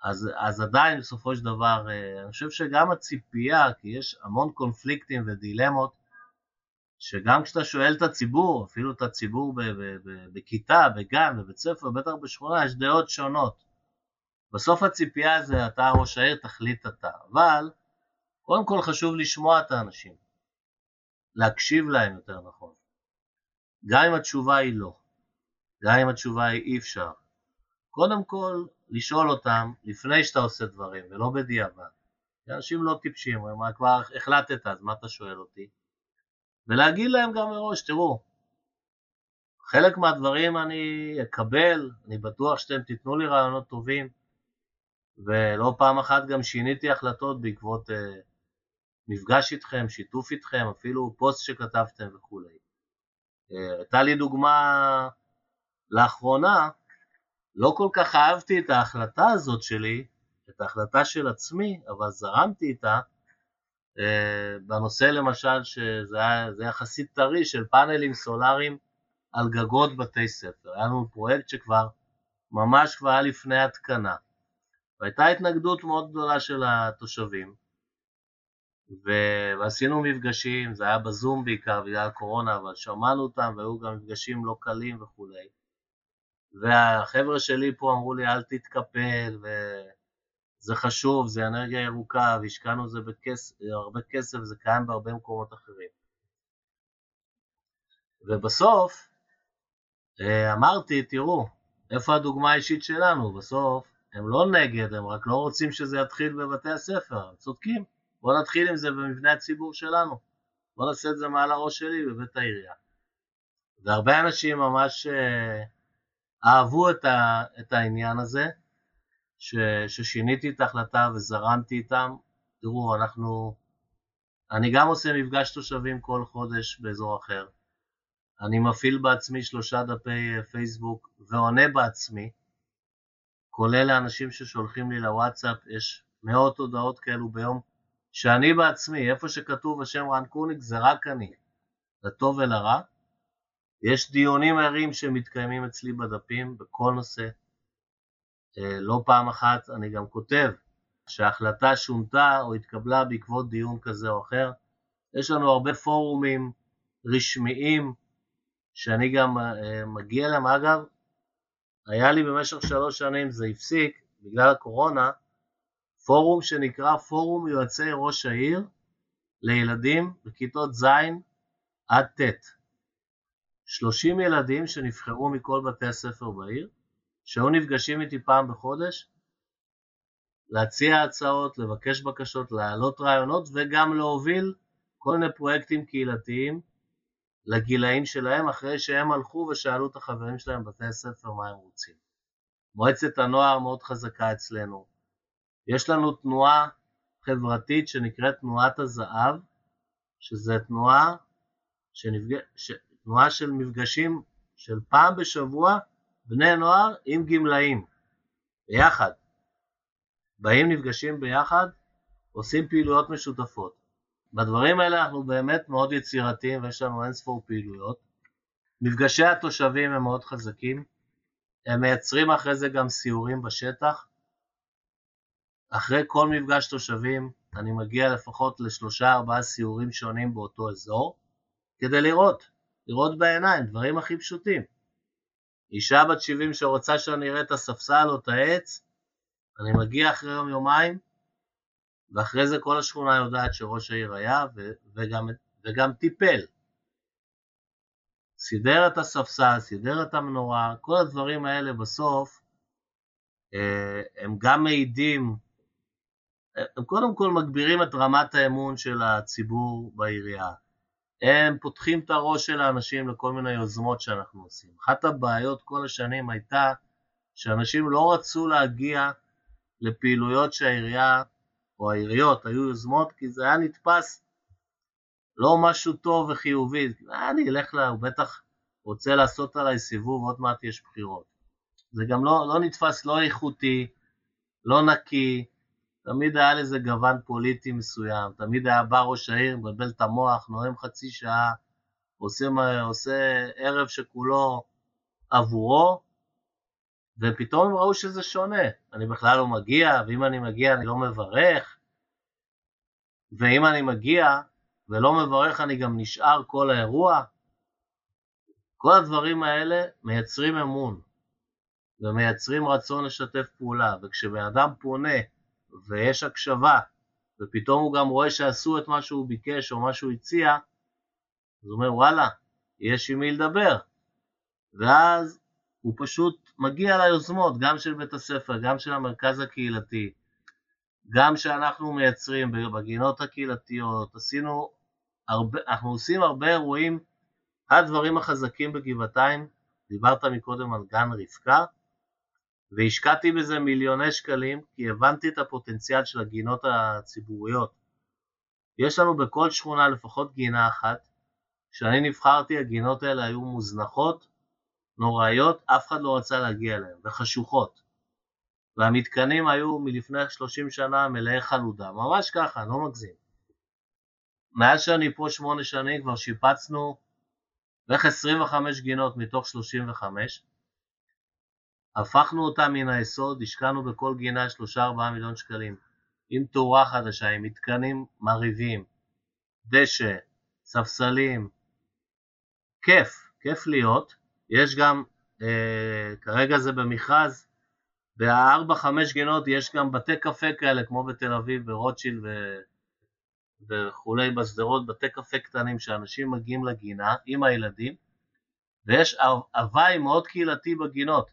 [SPEAKER 2] אז, אז עדיין בסופו של דבר, אה, אני חושב שגם הציפייה, כי יש המון קונפליקטים ודילמות, שגם כשאתה שואל את הציבור, אפילו את הציבור בכיתה, בגן, בבית ספר, בטח בשכונה, יש דעות שונות. בסוף הציפייה זה אתה ראש העיר, תחליט אתה. אבל קודם כל חשוב לשמוע את האנשים, להקשיב להם יותר נכון. גם אם התשובה היא לא, גם אם התשובה היא אי אפשר. קודם כל לשאול אותם לפני שאתה עושה דברים ולא בדיעבד. אנשים לא טיפשים, הם כבר החלטת אז מה אתה שואל אותי? ולהגיד להם גם מראש, תראו, חלק מהדברים אני אקבל, אני בטוח שאתם תיתנו לי רעיונות טובים, ולא פעם אחת גם שיניתי החלטות בעקבות uh, מפגש איתכם, שיתוף איתכם, אפילו פוסט שכתבתם וכולי. Uh, הייתה לי דוגמה לאחרונה, לא כל כך אהבתי את ההחלטה הזאת שלי, את ההחלטה של עצמי, אבל זרמתי איתה, אה, בנושא למשל שזה היה, יחסית טרי של פאנלים סולאריים על גגות בתי ספר. היה לנו פרויקט שכבר ממש כבר היה לפני התקנה. והייתה התנגדות מאוד גדולה של התושבים, ועשינו מפגשים, זה היה בזום בעיקר בגלל הקורונה, אבל שמענו אותם והיו גם מפגשים לא קלים וכולי. והחבר'ה שלי פה אמרו לי אל תתקפל, וזה חשוב, זה אנרגיה ירוקה, והשקענו בזה בכס... הרבה כסף, זה קיים בהרבה מקומות אחרים. ובסוף אה, אמרתי, תראו, איפה הדוגמה האישית שלנו? בסוף הם לא נגד, הם רק לא רוצים שזה יתחיל בבתי הספר, הם צודקים. בואו נתחיל עם זה במבנה הציבור שלנו. בואו נעשה את זה מעל הראש שלי בבית העירייה. והרבה אנשים ממש אה, אהבו את, ה, את העניין הזה, ש, ששיניתי את ההחלטה וזרמתי איתם. תראו, אנחנו, אני גם עושה מפגש תושבים כל חודש באזור אחר. אני מפעיל בעצמי שלושה דפי אה, פייסבוק ועונה בעצמי, כולל לאנשים ששולחים לי לוואטסאפ, יש מאות הודעות כאלו ביום, שאני בעצמי, איפה שכתוב השם רן קוניק זה רק אני, לטוב ולרע. יש דיונים ערים שמתקיימים אצלי בדפים בכל נושא. אה, לא פעם אחת אני גם כותב שההחלטה שונתה או התקבלה בעקבות דיון כזה או אחר. יש לנו הרבה פורומים רשמיים שאני גם אה, מגיע אליהם. אגב, היה לי במשך שלוש שנים, זה הפסיק בגלל הקורונה, פורום שנקרא פורום יועצי ראש העיר לילדים בכיתות ז' עד ט'. 30 ילדים שנבחרו מכל בתי הספר בעיר, שהיו נפגשים איתי פעם בחודש, להציע הצעות, לבקש בקשות, להעלות רעיונות וגם להוביל כל מיני פרויקטים קהילתיים לגילאים שלהם אחרי שהם הלכו ושאלו את החברים שלהם בבתי הספר מה הם רוצים. מועצת הנוער מאוד חזקה אצלנו. יש לנו תנועה חברתית שנקראת תנועת הזהב, שזה תנועה, שנפג... ש... תנועה של מפגשים של פעם בשבוע בני נוער עם גמלאים, ביחד. באים, נפגשים ביחד, עושים פעילויות משותפות. בדברים האלה אנחנו באמת מאוד יצירתיים ויש לנו אין ספור פעילויות. מפגשי התושבים הם מאוד חזקים, הם מייצרים אחרי זה גם סיורים בשטח. אחרי כל מפגש תושבים אני מגיע לפחות לשלושה ארבעה סיורים שונים באותו אזור, כדי לראות, לראות בעיניים, דברים הכי פשוטים. אישה בת 70 שרוצה שאני אראה את הספסל או את העץ, אני מגיע אחרי יום יומיים, ואחרי זה כל השכונה יודעת שראש העיר היה וגם, וגם טיפל. סידר את הספסל, סידר את המנורה, כל הדברים האלה בסוף אה, הם גם מעידים, הם קודם כל מגבירים את רמת האמון של הציבור בעירייה. הם פותחים את הראש של האנשים לכל מיני יוזמות שאנחנו עושים. אחת הבעיות כל השנים הייתה שאנשים לא רצו להגיע לפעילויות שהעירייה או העיריות היו יוזמות, כי זה היה נתפס לא משהו טוב וחיובי. אני אלך לה, הוא בטח רוצה לעשות עליי סיבוב, עוד מעט יש בחירות. זה גם לא, לא נתפס לא איכותי, לא נקי, תמיד היה לזה גוון פוליטי מסוים, תמיד היה בא ראש העיר, מבלבל את המוח, נואם חצי שעה, עושה, עושה ערב שכולו עבורו, ופתאום הם ראו שזה שונה, אני בכלל לא מגיע, ואם אני מגיע אני לא מברך, ואם אני מגיע ולא מברך אני גם נשאר כל האירוע. כל הדברים האלה מייצרים אמון ומייצרים רצון לשתף פעולה, וכשבן אדם פונה ויש הקשבה, ופתאום הוא גם רואה שעשו את מה שהוא ביקש או מה שהוא הציע, אז הוא אומר וואלה, יש עם מי לדבר. ואז הוא פשוט מגיע ליוזמות, גם של בית הספר, גם של המרכז הקהילתי, גם שאנחנו מייצרים בגינות הקהילתיות, עשינו הרבה, אנחנו עושים הרבה אירועים, הדברים החזקים בגבעתיים, דיברת מקודם על גן רבקה, והשקעתי בזה מיליוני שקלים, כי הבנתי את הפוטנציאל של הגינות הציבוריות. יש לנו בכל שכונה לפחות גינה אחת, כשאני נבחרתי הגינות האלה היו מוזנחות, נוראיות, אף אחד לא רצה להגיע אליהן, וחשוכות. והמתקנים היו מלפני 30 שנה מלאי חלודה, ממש ככה, לא מגזים. מאז שאני פה שמונה שנים כבר שיפצנו בערך 25 גינות מתוך 35, הפכנו אותה מן היסוד, השקענו בכל גינה 3-4 מיליון שקלים, עם תאורה חדשה, עם מתקנים מרהיבים, דשא, ספסלים, כיף, כיף להיות. יש גם, אה, כרגע זה במכרז, בארבע חמש גינות יש גם בתי קפה כאלה, כמו בתל אביב, ברוטשילד ו... וכולי בשדרות, בתי קפה קטנים שאנשים מגיעים לגינה עם הילדים, ויש הוואי מאוד קהילתי בגינות.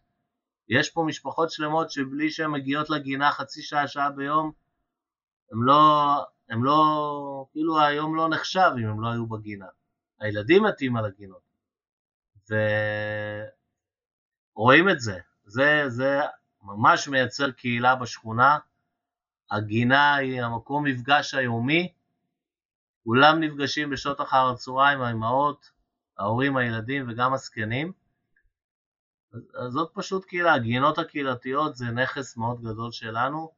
[SPEAKER 2] יש פה משפחות שלמות שבלי שהן מגיעות לגינה חצי שעה, שעה ביום, הם לא, הם לא, כאילו היום לא נחשב אם הם לא היו בגינה. הילדים מתים על הגינות. ורואים את זה. זה, זה ממש מייצר קהילה בשכונה. הגינה היא המקום מפגש היומי. כולם נפגשים בשעות אחר הצהריים, האמהות, ההורים, הילדים וגם הזקנים. אז זאת פשוט קהילה, הגינות הקהילתיות זה נכס מאוד גדול שלנו,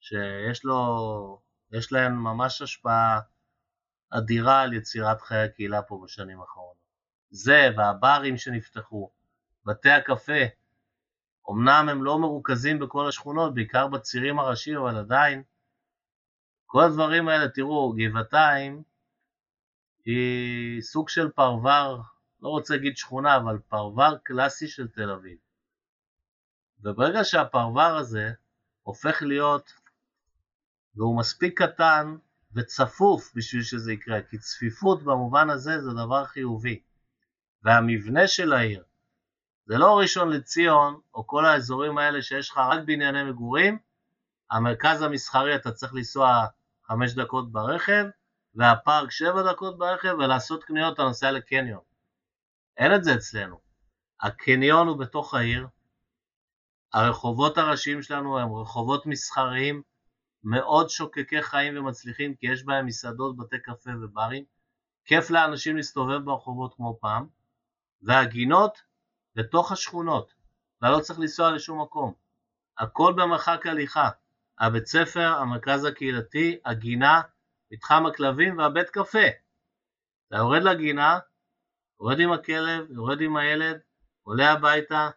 [SPEAKER 2] שיש לו, יש להן ממש השפעה אדירה על יצירת חיי הקהילה פה בשנים האחרונות. זה והברים שנפתחו, בתי הקפה, אמנם הם לא מרוכזים בכל השכונות, בעיקר בצירים הראשיים, אבל עדיין, כל הדברים האלה, תראו, גבעתיים היא סוג של פרבר לא רוצה להגיד שכונה, אבל פרבר קלאסי של תל אביב. וברגע שהפרבר הזה הופך להיות, והוא מספיק קטן וצפוף בשביל שזה יקרה, כי צפיפות במובן הזה זה דבר חיובי. והמבנה של העיר, זה לא ראשון לציון, או כל האזורים האלה שיש לך רק בנייני מגורים, המרכז המסחרי אתה צריך לנסוע חמש דקות ברכב, והפארק שבע דקות ברכב, ולעשות קניות אתה נוסע לקניון. אין את זה אצלנו. הקניון הוא בתוך העיר, הרחובות הראשיים שלנו הם רחובות מסחריים מאוד שוקקי חיים ומצליחים כי יש בהם מסעדות, בתי קפה וברים, כיף לאנשים להסתובב ברחובות כמו פעם, והגינות בתוך השכונות, אתה לא צריך לנסוע לשום מקום, הכל במרחק הליכה, הבית ספר, המרכז הקהילתי, הגינה, מתחם הכלבים והבית קפה. אתה יורד לגינה, יורד עם הכלב, יורד עם הילד, עולה הביתה,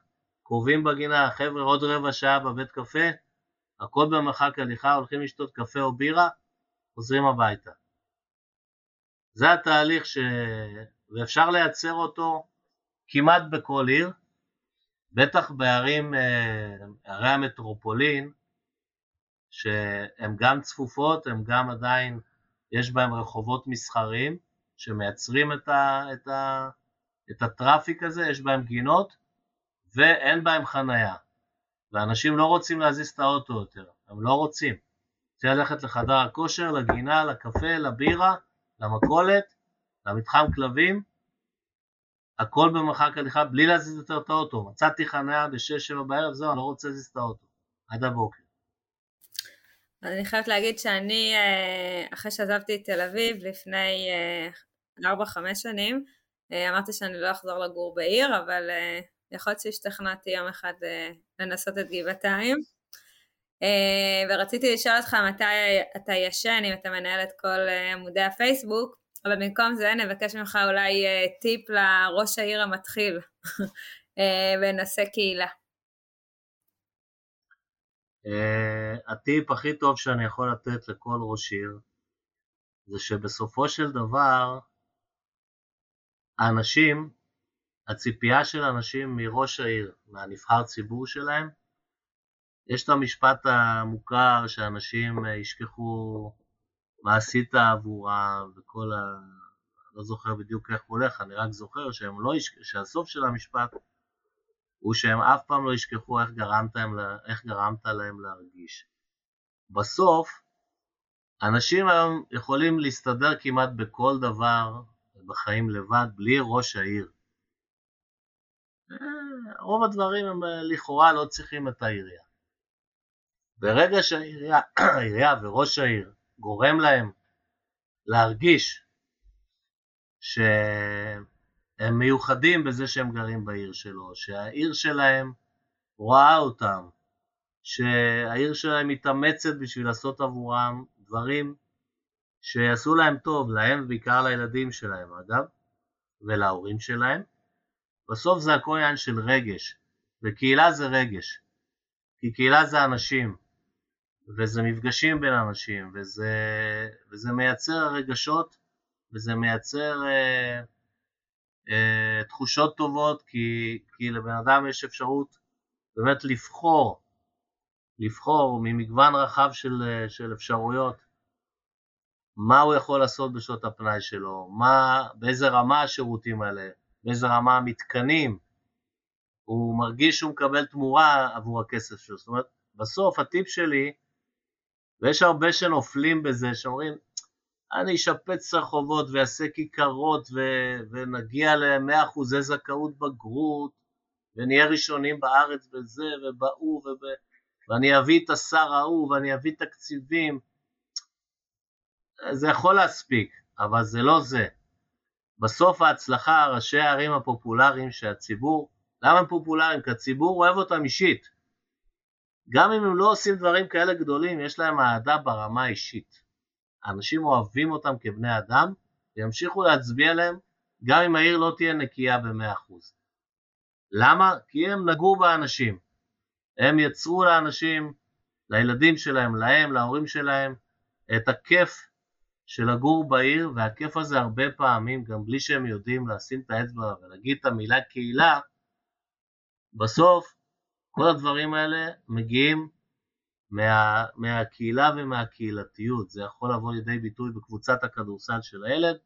[SPEAKER 2] קרובים בגינה, חבר'ה עוד רבע שעה בבית קפה, הכל במרחק הליכה, הולכים לשתות קפה או בירה, חוזרים הביתה. זה התהליך ש... ואפשר לייצר אותו כמעט בכל עיר, בטח בערים, אה, ערי המטרופולין, שהן גם צפופות, הן גם עדיין, יש בהן רחובות מסחריים, שמייצרים את, ה, את, ה, את הטראפיק הזה, יש בהם גינות ואין בהם חנייה. ואנשים לא רוצים להזיז את האוטו יותר, הם לא רוצים. רוצים ללכת לחדר הכושר, לגינה, לקפה, לבירה, למכולת, למתחם כלבים, הכל במרחק הליכה בלי להזיז יותר את האוטו. מצאתי חניה ב-6-7 בערב, זהו, אני לא רוצה להזיז את האוטו, עד הבוקר.
[SPEAKER 1] אני חייבת להגיד שאני, אה, אחרי שעזבתי את תל אביב לפני 4-5 אה, שנים, אה, אמרתי שאני לא אחזור לגור בעיר, אבל יכול להיות שהשתכנעתי יום אחד לנסות את גבעתיים. ורציתי לשאול אותך מתי אתה ישן, אם אתה מנהל את כל עמודי הפייסבוק, אבל במקום זה נבקש ממך אולי טיפ לראש העיר המתחיל בנושא קהילה.
[SPEAKER 2] Uh, הטיפ הכי טוב שאני יכול לתת לכל ראש עיר זה שבסופו של דבר האנשים, הציפייה של אנשים מראש העיר, מהנבחר ציבור שלהם, יש את המשפט המוכר שאנשים ישכחו מה עשית עבורם וכל ה... לא זוכר בדיוק איך הוא הולך, אני רק זוכר שהם לא ישכ... שהסוף של המשפט הוא שהם אף פעם לא ישכחו איך גרמת, להם, איך גרמת להם להרגיש. בסוף, אנשים היום יכולים להסתדר כמעט בכל דבר בחיים לבד, בלי ראש העיר. אה, רוב הדברים הם אה, לכאורה לא צריכים את העירייה. ברגע שהעירייה וראש העיר גורם להם להרגיש ש... הם מיוחדים בזה שהם גרים בעיר שלו, שהעיר שלהם רואה אותם, שהעיר שלהם מתאמצת בשביל לעשות עבורם דברים שיעשו להם טוב, להם ובעיקר לילדים שלהם אגב, ולהורים שלהם. בסוף זה הכל עניין של רגש, וקהילה זה רגש, כי קהילה זה אנשים, וזה מפגשים בין אנשים, וזה, וזה מייצר רגשות, וזה מייצר אה, אה, תחושות טובות, כי, כי לבן אדם יש אפשרות באמת לבחור, לבחור ממגוון רחב של, של אפשרויות, מה הוא יכול לעשות בשעות הפנאי שלו, מה, באיזה רמה השירותים האלה, באיזה רמה המתקנים, הוא מרגיש שהוא מקבל תמורה עבור הכסף שלו. זאת אומרת, בסוף הטיפ שלי, ויש הרבה שנופלים בזה, שאומרים, אני אשפץ רחובות ואעשה כיכרות ו- ונגיע ל-100 אחוזי זכאות בגרות, ונהיה ראשונים בארץ בזה ובהוא, וב... ואני אביא את השר ההוא ואני אביא תקציבים. זה יכול להספיק, אבל זה לא זה. בסוף ההצלחה, ראשי הערים הפופולריים שהציבור, למה הם פופולריים? כי הציבור אוהב אותם אישית. גם אם הם לא עושים דברים כאלה גדולים, יש להם אהדה ברמה האישית. אנשים אוהבים אותם כבני אדם, וימשיכו להצביע להם, גם אם העיר לא תהיה נקייה ב-100%. למה? כי הם נגעו באנשים. הם יצרו לאנשים, לילדים שלהם, להם, להורים שלהם, את הכיף של לגור בעיר, והכיף הזה הרבה פעמים, גם בלי שהם יודעים לשים את האצבע ולהגיד את המילה קהילה, בסוף כל הדברים האלה מגיעים מה, מהקהילה ומהקהילתיות. זה יכול לבוא לידי ביטוי בקבוצת הכדורסל של הילד,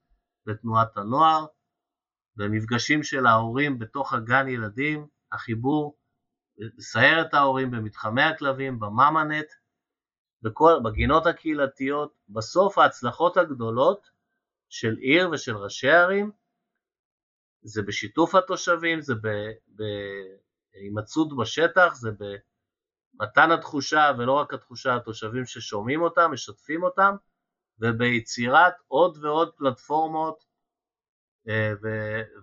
[SPEAKER 2] בתנועת הנוער, במפגשים של ההורים בתוך הגן ילדים, החיבור, בסיירת ההורים, במתחמי הכלבים, בממנט, בכל, בגינות הקהילתיות, בסוף ההצלחות הגדולות של עיר ושל ראשי ערים זה בשיתוף התושבים, זה בהימצאות בשטח, זה במתן התחושה ולא רק התחושה, התושבים ששומעים אותם, משתפים אותם, וביצירת עוד ועוד פלטפורמות אה,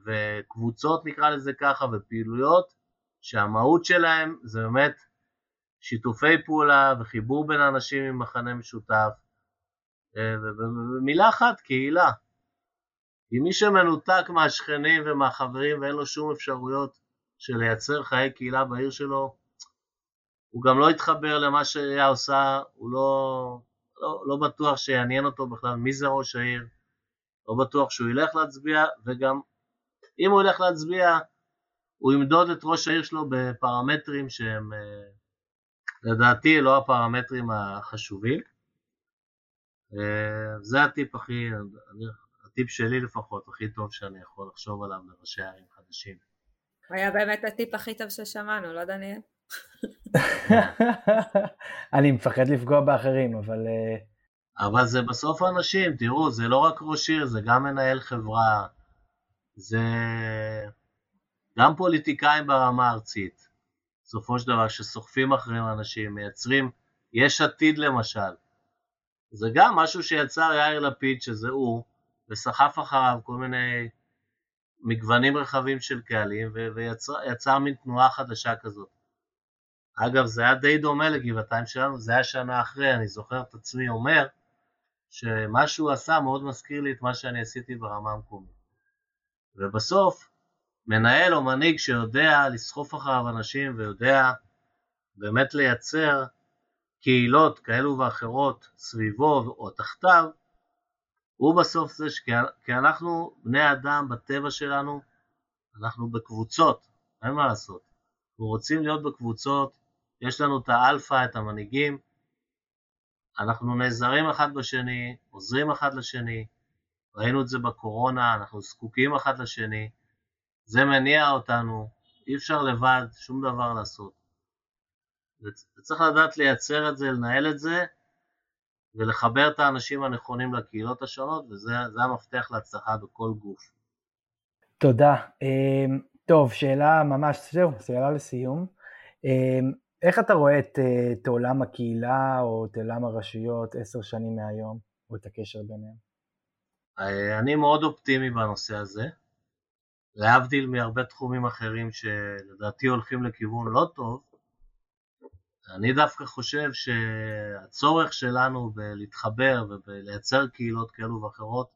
[SPEAKER 2] וקבוצות נקרא לזה ככה ופעילויות שהמהות שלהם זה באמת שיתופי פעולה וחיבור בין אנשים עם מחנה משותף אה, ובמילה אחת קהילה. כי מי שמנותק מהשכנים ומהחברים ואין לו שום אפשרויות של לייצר חיי קהילה בעיר שלו הוא גם לא יתחבר למה שהעירייה עושה, הוא לא, לא, לא בטוח שיעניין אותו בכלל מי זה ראש העיר, לא בטוח שהוא ילך להצביע, וגם אם הוא ילך להצביע, הוא ימדוד את ראש העיר שלו בפרמטרים שהם אה, לדעתי לא הפרמטרים החשובים. אה, זה הטיפ הכי, הטיפ שלי לפחות, הכי טוב שאני יכול לחשוב עליו לראשי ערים חדשים.
[SPEAKER 1] היה באמת הטיפ הכי טוב ששמענו, לא דניאל?
[SPEAKER 3] אני מפחד לפגוע באחרים, אבל... אה,
[SPEAKER 2] אבל זה בסוף אנשים, תראו, זה לא רק ראש עיר, זה גם מנהל חברה, זה גם פוליטיקאים ברמה הארצית, בסופו של דבר, שסוחפים אחריהם אנשים, מייצרים, יש עתיד למשל, זה גם משהו שיצר יאיר לפיד, שזה הוא, וסחף אחריו כל מיני מגוונים רחבים של קהלים, ויצר מין תנועה חדשה כזאת. אגב, זה היה די דומה לגבעתיים שלנו, זה היה שנה אחרי, אני זוכר את עצמי אומר, שמה שהוא עשה מאוד מזכיר לי את מה שאני עשיתי ברמה המקומית. ובסוף, מנהל או מנהיג שיודע לסחוף אחריו אנשים ויודע באמת לייצר קהילות כאלו ואחרות סביבו או תחתיו, הוא בסוף זה, כי אנחנו בני אדם בטבע שלנו, אנחנו בקבוצות, אין מה לעשות. אנחנו רוצים להיות בקבוצות, יש לנו את האלפא, את המנהיגים, אנחנו נעזרים אחד בשני, עוזרים אחד לשני, ראינו את זה בקורונה, אנחנו זקוקים אחד לשני, זה מניע אותנו, אי אפשר לבד שום דבר לעשות. וצריך לדעת לייצר את זה, לנהל את זה, ולחבר את האנשים הנכונים לקהילות השונות, וזה המפתח להצלחה בכל גוף.
[SPEAKER 3] תודה. אמ, טוב, שאלה ממש, זהו, שאלה לסיום. איך אתה רואה את, את עולם הקהילה או את עולם הרשויות עשר שנים מהיום, או את הקשר ביניהם?
[SPEAKER 2] אה, אני מאוד אופטימי בנושא הזה. להבדיל מהרבה תחומים אחרים שלדעתי הולכים לכיוון לא טוב, אני דווקא חושב שהצורך שלנו בלהתחבר ובלייצר קהילות כאלו ואחרות,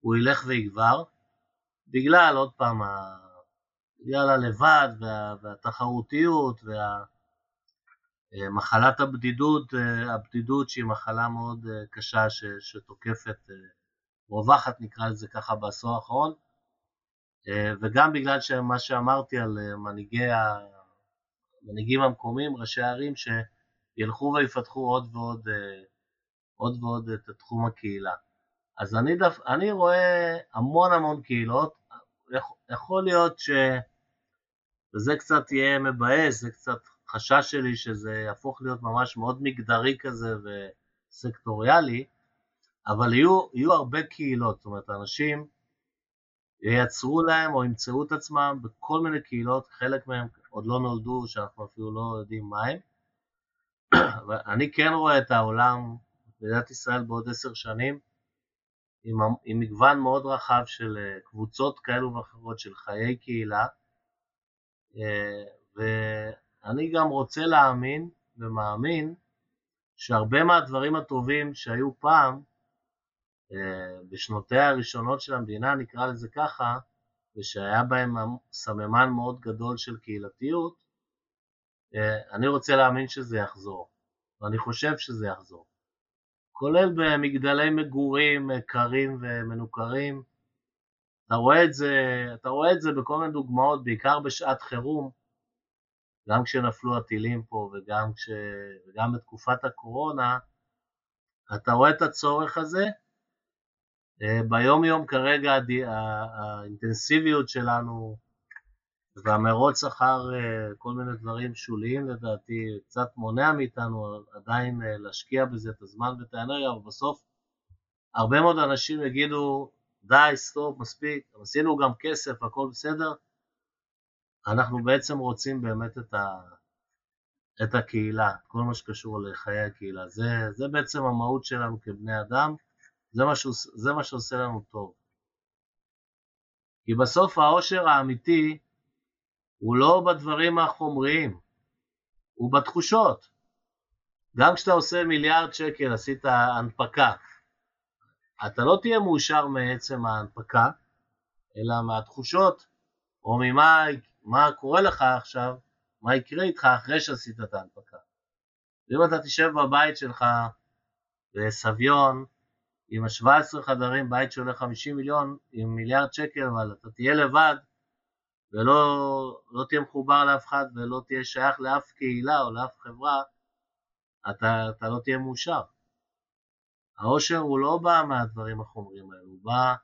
[SPEAKER 2] הוא ילך ויגבר, בגלל, עוד פעם, בגלל הלבד וה, והתחרותיות ומחלת הבדידות, הבדידות שהיא מחלה מאוד קשה ש, שתוקפת, רווחת נקרא לזה ככה בעשור האחרון, וגם בגלל מה שאמרתי על מנהיגי המנהיגים המקומיים, ראשי הערים, שילכו ויפתחו עוד ועוד, עוד ועוד את תחום הקהילה. אז אני, דף, אני רואה המון המון קהילות, יכול להיות ש... וזה קצת יהיה מבאס, זה קצת חשש שלי שזה יהפוך להיות ממש מאוד מגדרי כזה וסקטוריאלי, אבל יהיו, יהיו הרבה קהילות, זאת אומרת, אנשים ייצרו להם או ימצאו את עצמם בכל מיני קהילות, חלק מהם עוד לא נולדו, שאנחנו אפילו לא יודעים מה הם. אני כן רואה את העולם, מדינת ישראל בעוד עשר שנים, עם, עם מגוון מאוד רחב של אה, קבוצות כאלו ואחרות של חיי קהילה, אה, ואני גם רוצה להאמין ומאמין שהרבה מהדברים הטובים שהיו פעם, אה, בשנותיה הראשונות של המדינה, נקרא לזה ככה, ושהיה בהם סממן מאוד גדול של קהילתיות, אני רוצה להאמין שזה יחזור, ואני חושב שזה יחזור. כולל במגדלי מגורים קרים ומנוכרים. אתה רואה את זה, אתה רואה את זה בכל מיני דוגמאות, בעיקר בשעת חירום, גם כשנפלו הטילים פה וגם, כש, וגם בתקופת הקורונה, אתה רואה את הצורך הזה. אה, ביום יום כרגע האינטנסיביות שלנו והמרוץ אחר אה, כל מיני דברים שוליים לדעתי קצת מונע מאיתנו עדיין אה, להשקיע בזה את הזמן ואת האנרגיה, אבל בסוף הרבה מאוד אנשים יגידו די, סטופ, מספיק, עשינו גם כסף, הכל בסדר. אנחנו בעצם רוצים באמת את, ה, את הקהילה, כל מה שקשור לחיי הקהילה. זה, זה בעצם המהות שלנו כבני אדם, זה מה, שעוש, זה מה שעושה לנו טוב. כי בסוף העושר האמיתי הוא לא בדברים החומריים, הוא בתחושות. גם כשאתה עושה מיליארד שקל, עשית הנפקה, אתה לא תהיה מאושר מעצם ההנפקה, אלא מהתחושות, או ממה מה קורה לך עכשיו, מה יקרה איתך אחרי שעשית את ההנפקה. ואם אתה תשב בבית שלך בסביון, עם ה-17 חדרים, בית שעולה 50 מיליון, עם מיליארד שקל, אבל אתה תהיה לבד, ולא לא תהיה מחובר לאף אחד ולא תהיה שייך לאף קהילה או לאף חברה, אתה, אתה לא תהיה מאושר. העושר הוא לא בא מהדברים החומריים האלו, הוא בא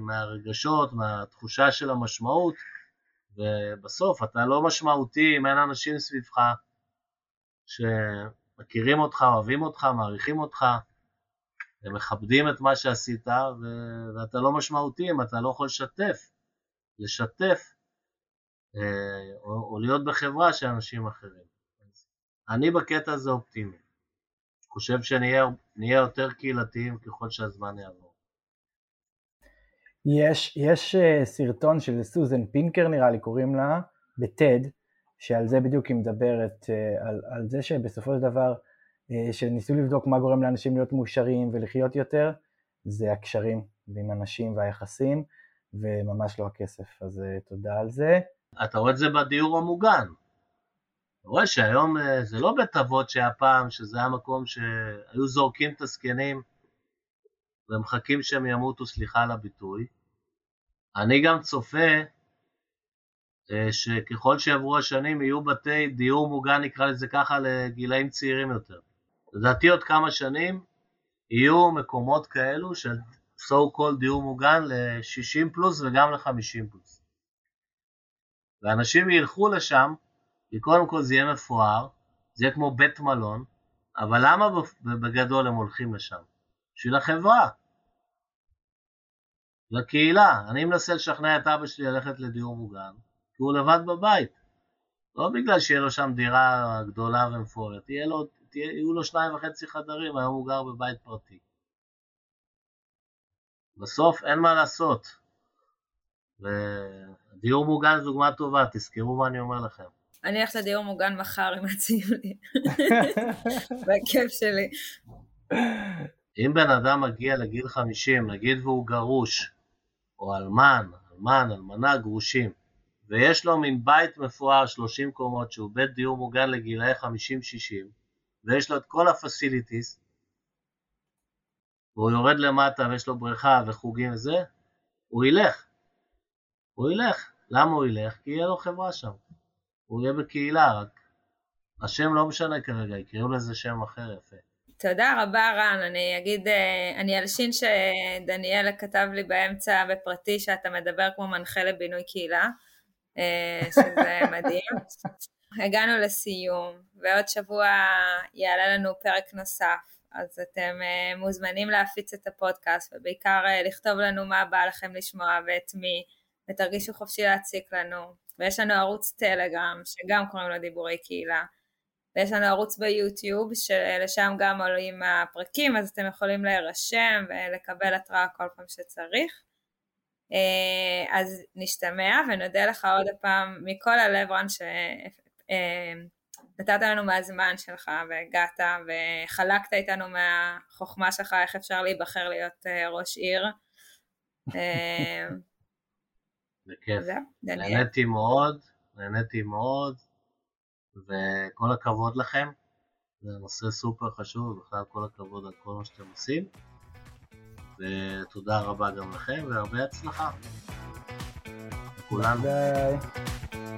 [SPEAKER 2] מהרגשות, מהתחושה של המשמעות, ובסוף אתה לא משמעותי אם אין אנשים סביבך שמכירים אותך, אוהבים אותך, מעריכים אותך, הם מכבדים את מה שעשית, ואתה לא משמעותי אם אתה לא יכול לשתף לשתף אה, או, או להיות בחברה של אנשים אחרים. אני בקטע הזה אופטימי. חושב שנהיה יותר קהילתיים ככל שהזמן יעבור.
[SPEAKER 3] יש, יש אה, סרטון של סוזן פינקר נראה לי קוראים לה, בטד, שעל זה בדיוק היא מדברת, אה, על, על זה שבסופו של דבר, שניסו לבדוק מה גורם לאנשים להיות מאושרים ולחיות יותר, זה הקשרים עם אנשים והיחסים, וממש לא הכסף, אז אה, תודה על זה.
[SPEAKER 2] אתה רואה את זה בדיור המוגן. אתה רואה שהיום אה, זה לא בית אבות שהיה פעם, שזה היה מקום שהיו זורקים את הזקנים ומחכים שהם ימותו, סליחה על הביטוי. אני גם צופה אה, שככל שיעברו השנים יהיו בתי דיור מוגן, נקרא לזה ככה, לגילאים צעירים יותר. לדעתי עוד כמה שנים יהיו מקומות כאלו של so called דיור מוגן ל-60 פלוס וגם ל-50 פלוס. ואנשים ילכו לשם, כי קודם כל זה יהיה מפואר, זה יהיה כמו בית מלון, אבל למה בגדול הם הולכים לשם? בשביל החברה, לקהילה. אני מנסה לשכנע את אבא שלי ללכת לדיור מוגן, כי הוא לבד בבית. לא בגלל שיהיה לו שם דירה גדולה ומפוארת, יהיו לו שניים וחצי חדרים, היום הוא גר בבית פרטי. בסוף אין מה לעשות. ודיור מוגן זו דוגמה טובה, תזכרו מה אני אומר לכם.
[SPEAKER 1] אני הולכת לדיור מוגן מחר אם יציעו לי. בכיף שלי.
[SPEAKER 2] אם בן אדם מגיע לגיל 50, נגיד והוא גרוש, או אלמן, אלמן, אלמנה, גרושים, ויש לו מין בית מפואר 30 קומות שהוא בית דיור מוגן לגילאי 50-60, ויש לו את כל הפסיליטיס, והוא יורד למטה ויש לו בריכה וחוגים וזה, הוא ילך. הוא ילך. למה הוא ילך? כי יהיה לו חברה שם. הוא יהיה בקהילה, רק השם לא משנה כרגע, יקראו לזה שם אחר יפה.
[SPEAKER 1] תודה רבה רן, אני אגיד, אה, אני אלשין שדניאל כתב לי באמצע בפרטי שאתה מדבר כמו מנחה לבינוי קהילה, אה, שזה מדהים. הגענו לסיום, ועוד שבוע יעלה לנו פרק נוסף, אז אתם אה, מוזמנים להפיץ את הפודקאסט, ובעיקר לכתוב לנו מה בא לכם לשמוע ואת מי, ותרגישו חופשי להציק לנו. ויש לנו ערוץ טלגרם, שגם קוראים לו דיבורי קהילה. ויש לנו ערוץ ביוטיוב שלשם גם עולים הפרקים אז אתם יכולים להירשם ולקבל התראה כל פעם שצריך. אה, אז נשתמע ונודה לך עוד פעם מכל הלב רן שנתת אה, לנו מהזמן שלך והגעת וחלקת איתנו מהחוכמה שלך איך אפשר להיבחר להיות אה, ראש עיר.
[SPEAKER 2] בכיף, נהניתי מאוד, נהניתי מאוד וכל הכבוד לכם, זה נושא סופר חשוב, ובכלל כל הכבוד על כל מה שאתם עושים, ותודה רבה גם לכם, והרבה הצלחה. לכולנו. ביי.